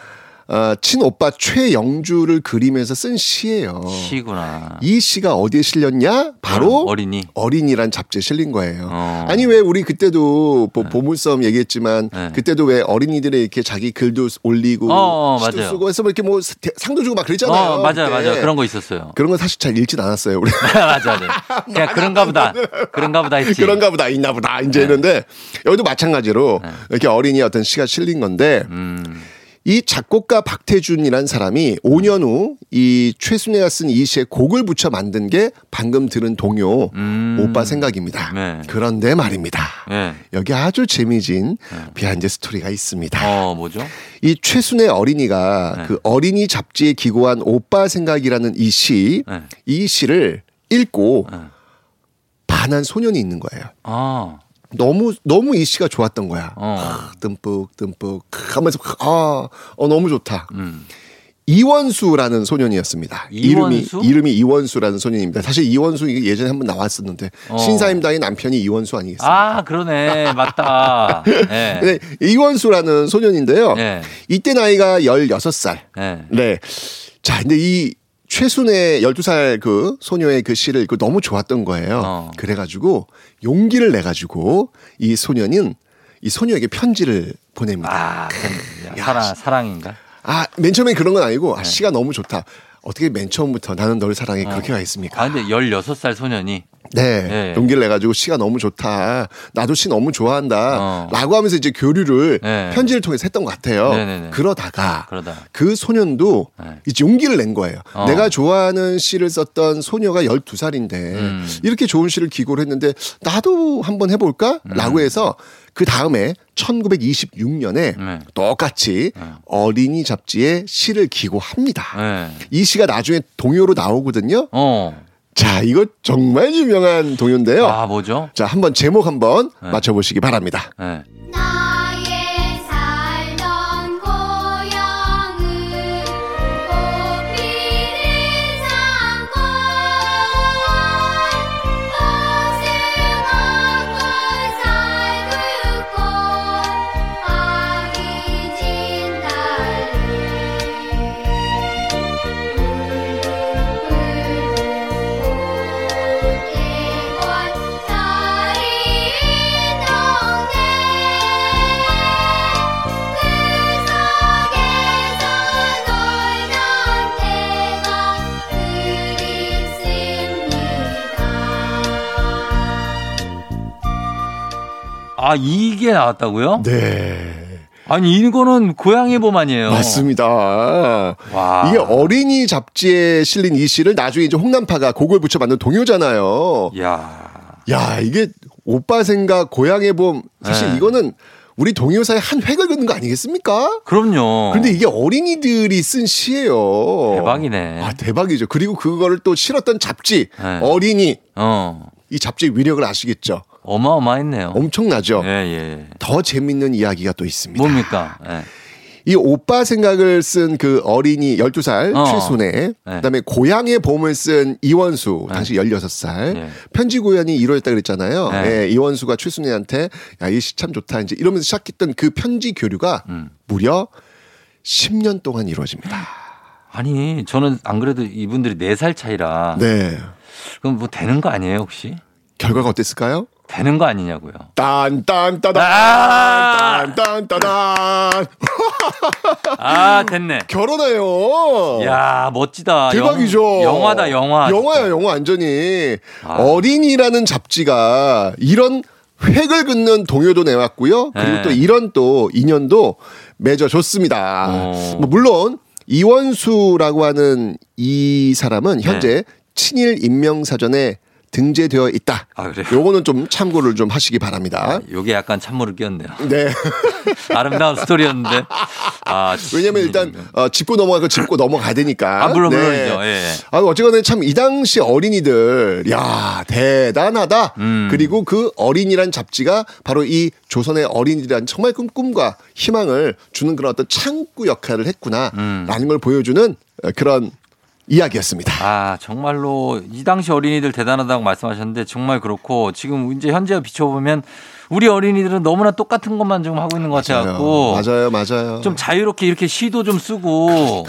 어, 친오빠 최영주를 그리면서 쓴 시예요. 시구나. 이 시가 어디에 실렸냐? 바로 어 린이. 어린이란 잡지에 실린 거예요. 어. 아니 왜 우리 그때도 뭐 보물섬 얘기했지만 네. 그때도 왜 어린이들의 이렇게 자기 글도 올리고 어, 어, 시도 맞아요. 쓰고 해서 뭐 이렇게 뭐 대- 상도 주고 막 그랬잖아요. 어, 맞아요. 맞아요. 그런 거 있었어요. 그런 거 사실 잘 읽진 않았어요. 우리 맞아, 맞아. 그냥 그런가 보다. 그런가 보다 했지. 그런가 보다 있나 보다 네. 이제 했는데 여기도 마찬가지로 이렇게 어린이 어떤 시가 실린 건데 음. 이 작곡가 박태준이란 사람이 5년 후 이 최순애가 쓴 이 시에 곡을 붙여 만든 게 방금 들은 동요 오빠 생각입니다. 음. 네. 그런데 말입니다. 네. 여기 아주 재미진 behind story가 있습니다. 어, 뭐죠? 이 최순애 어린이가 네. 그 어린이 잡지에 기고한 오빠 생각이라는 이 시, 네. 이 시를 읽고 반한 소년이 있는 거예요. 아. 너무 너무 이 시가 좋았던 거야. 어. 아, 듬뿍 듬뿍 하면서 아, 어, 너무 좋다. 음. 이원수라는 소년이었습니다. 이원수? 이름이 이름이 이원수라는 소년입니다. 사실 이원수 예전에 한번 나왔었는데 어. 신사임당의 남편이 이원수 아니겠습니까? 아, 그러네. 맞다. 네. 네, 이원수라는 소년인데요. 네. 이때 나이가 16살. 네. 네. 자, 근데 이 최순의 12살 그 소녀의 그 시를 읽고 너무 좋았던 거예요. 어. 그래가지고 용기를 내가지고 이 소년은 이 소녀에게 편지를 보냅니다. 아, 야, 사랑, 사랑인가? 아, 맨 처음엔 그런 건 아니고, 아, 시가 너무 좋다. 어떻게 맨 처음부터 나는 널 사랑해 그렇게 가 있습니까? 아, 근데 16살 소년이. 네. 네. 용기를 내가지고 시가 너무 좋다. 나도 시 너무 좋아한다. 어. 라고 하면서 이제 교류를 네. 편지를 통해서 했던 것 같아요. 네네네. 그러다가 그러다. 그 소년도 네. 이제 용기를 낸 거예요. 어. 내가 좋아하는 시를 썼던 소녀가 12살인데 음. 이렇게 좋은 시를 기고를 했는데 나도 한번 해볼까? 음. 라고 해서 그 다음에 1926년에 네. 똑같이 어린이 잡지에 시를 기고합니다. 네. 이 시가 나중에 동요로 나오거든요. 어. 자, 이거 정말 유명한 동요인데요. 아, 뭐죠? 자, 한번 제목 한번 네. 맞춰보시기 바랍니다. 아, 이게 나왔다고요? 네. 아니, 이거는 고양이 봄 아니에요. 맞습니다. 와. 이게 어린이 잡지에 실린 이 시를 나중에 이제 홍남파가 곡을 붙여 만든 동요잖아요. 야 야, 이게 오빠 생각 고향의 봄 사실 네. 이거는 우리 동요사의 한 획을 긋는 거 아니겠습니까? 그럼요. 근데 이게 어린이들이 쓴 시예요. 대박이네. 아, 대박이죠. 그리고 그거를 또 실었던 잡지 네. 어린이 어. 이 잡지의 위력을 아시겠죠? 어마어마했네요. 엄청나죠. 예, 예. 더 재밌는 이야기가 또 있습니다. 뭡니까? 예. 이 오빠 생각을 쓴 그 어린이 12살 어. 최순애, 그다음에 고향의 봄을 쓴 이원수, 당시 16살. 예. 편지 고연이 이루어졌다 그랬잖아요. 네. 예, 이원수가 최순애한테 야, 이 시 참 좋다. 이제 이러면서 시작했던 그 편지 교류가 음. 무려 10년 동안 이루어집니다. 아니, 저는 안 그래도 이분들이 4살 차이라. 네. 그럼 뭐 되는 거 아니에요, 혹시? 결과가 어땠을까요? 되는 거 아니냐고요. 딴딴따단 아! 딴딴따단 아, 됐네. 결혼해요. 야, 멋지다. 대박이죠. 영, 영화다, 영화. 영화야, 영화 완전히. 아. 어린이라는 잡지가 이런 획을 긋는 동요도 내왔고요. 그리고 네. 또 이런 또 인연도 맺어줬습니다. 어. 뭐 물론 이원수라고 하는 이 사람은 현재 네. 친일 인명사전에 등재되어 있다. 아, 그래요? 요거는 좀 참고를 좀 하시기 바랍니다. 요게 약간 찬물을 끼얹네요. 네. 아름다운 스토리였는데. 아, 왜냐면 일단 어, 짚고 넘어가고 짚고 넘어가야 되니까. 아, 물론, 물론이죠. 예. 아, 어쨌거나 참 이 당시 어린이들, 야 대단하다. 음. 그리고 그 어린이란 잡지가 바로 이 조선의 어린이란 정말 큰 꿈과 희망을 주는 그런 어떤 창구 역할을 했구나. 음. 라는 걸 보여주는 어, 그런 이야기였습니다. 아, 정말로 이 당시 어린이들 대단하다고 말씀하셨는데 정말 그렇고 지금 이제 현재 비춰보면 우리 어린이들은 너무나 똑같은 것만 좀 하고 있는 것 같아갖고 맞아요, 맞아요. 좀 자유롭게 이렇게 시도 좀 쓰고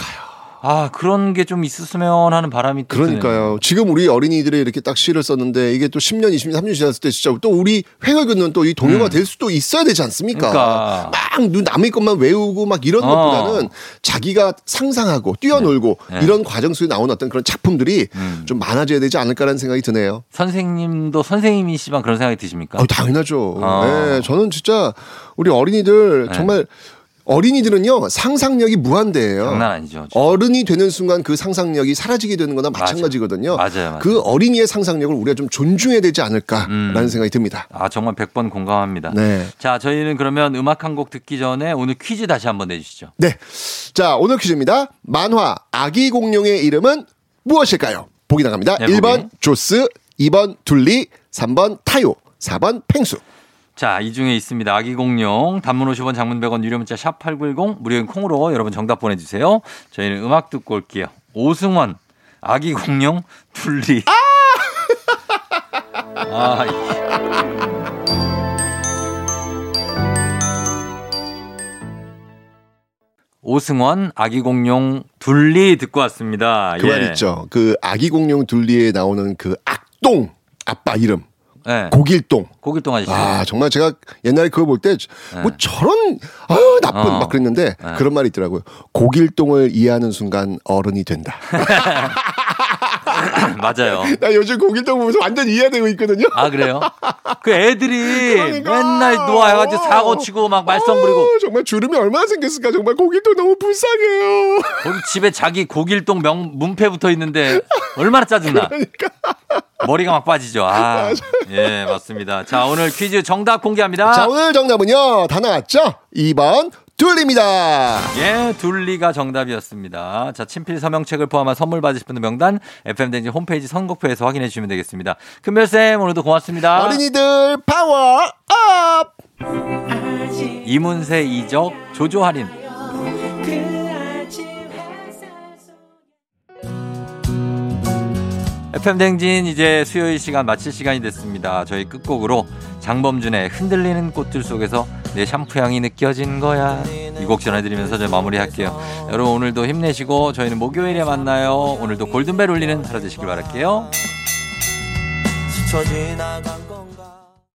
아 그런 게 좀 있었으면 하는 바람이. 그러니까요. 지금 우리 어린이들이 이렇게 딱 시를 썼는데 이게 또 10년, 20년, 30년 지났을 때 진짜 또 우리 획을 긋는 또 이 동요가 될 수도 있어야 되지 않습니까? 음. 그러니까. 막눈 남의 것만 외우고 막 이런 어. 것보다는 자기가 상상하고 뛰어놀고 네. 이런 과정 속에 나오는 어떤 그런 작품들이 음. 좀 많아져야 되지 않을까라는 생각이 드네요. 선생님도 선생님이시지만 그런 생각이 드십니까? 어, 당연하죠. 어. 네, 저는 진짜 우리 어린이들 네. 정말 어린이들은요 상상력이 무한대예요. 장난 아니죠. 어른이 되는 순간 그 상상력이 사라지게 되는 거나 마찬가지거든요. 맞아요, 맞아요. 그 어린이의 상상력을 우리가 좀 존중해야 되지 않을까라는 음. 생각이 듭니다. 아 정말 100번 공감합니다. 네. 자 저희는 그러면 음악 한 곡 듣기 전에 오늘 퀴즈 다시 한번 내주시죠. 네. 자, 오늘 퀴즈입니다. 만화 아기 공룡의 이름은 무엇일까요? 보기 나갑니다. 네, 보기. 1번 조스, 2번 둘리, 3번 타요, 4번 펭수. 자, 이 중에 있습니다. 아기 공룡, 단문 50원, 장문 100원, 유료 문자 샵 8910, 무료인 콩으로 여러분 정답 보내주세요. 저희는 음악 듣고 올게요. 오승원, 아기 공룡, 둘리. 아, 이- 오승원, 아기 공룡, 둘리 듣고 왔습니다. 그말 예. 있죠. 그 아기 공룡 둘리에 나오는 그 악동 아빠 이름. 네. 고길동. 고길동 아저씨. 아, 정말 제가 옛날에 그거 볼때 뭐 저런 아유 나쁜 어. 막 그랬는데 네. 그런 말이 있더라고요. 고길동을 이해하는 순간 어른이 된다. 맞아요. 나 요즘 고길동 보면서 완전 이해되고 있거든요. 아, 그래요? 그 애들이 그러니까. 맨날 누워해가지고 사고 치고 막 말썽 부리고 어, 정말 주름이 얼마나 생겼을까 정말 고길동 너무 불쌍해요. 거기 집에 자기 고길동 명 문패 붙어 있는데 얼마나 짜증나. 머리가 막 빠지죠. 아, 예, 맞습니다. 자, 오늘 퀴즈 정답 공개합니다. 자 오늘 정답은요 다 나왔죠? 2번 둘입니다. 예, 둘리가 정답이었습니다. 자, 친필 서명책을 포함한 선물 받으실 분들 명단 FM대행진 홈페이지 선곡표에서 확인해 주시면 되겠습니다. 큰별쌤, 오늘도 고맙습니다. 어린이들 파워 up! 이문세, 이적, 조조할인. FM대행진 이제 수요일 시간 마칠 시간이 됐습니다. 저희 끝곡으로 장범준의 흔들리는 꽃들 속에서 내 샴푸 향이 느껴진 거야. 이 곡 전해드리면서 저희 마무리할게요. 여러분 오늘도 힘내시고 저희는 목요일에 만나요. 오늘도 골든벨 울리는 하루 되시길 바랄게요.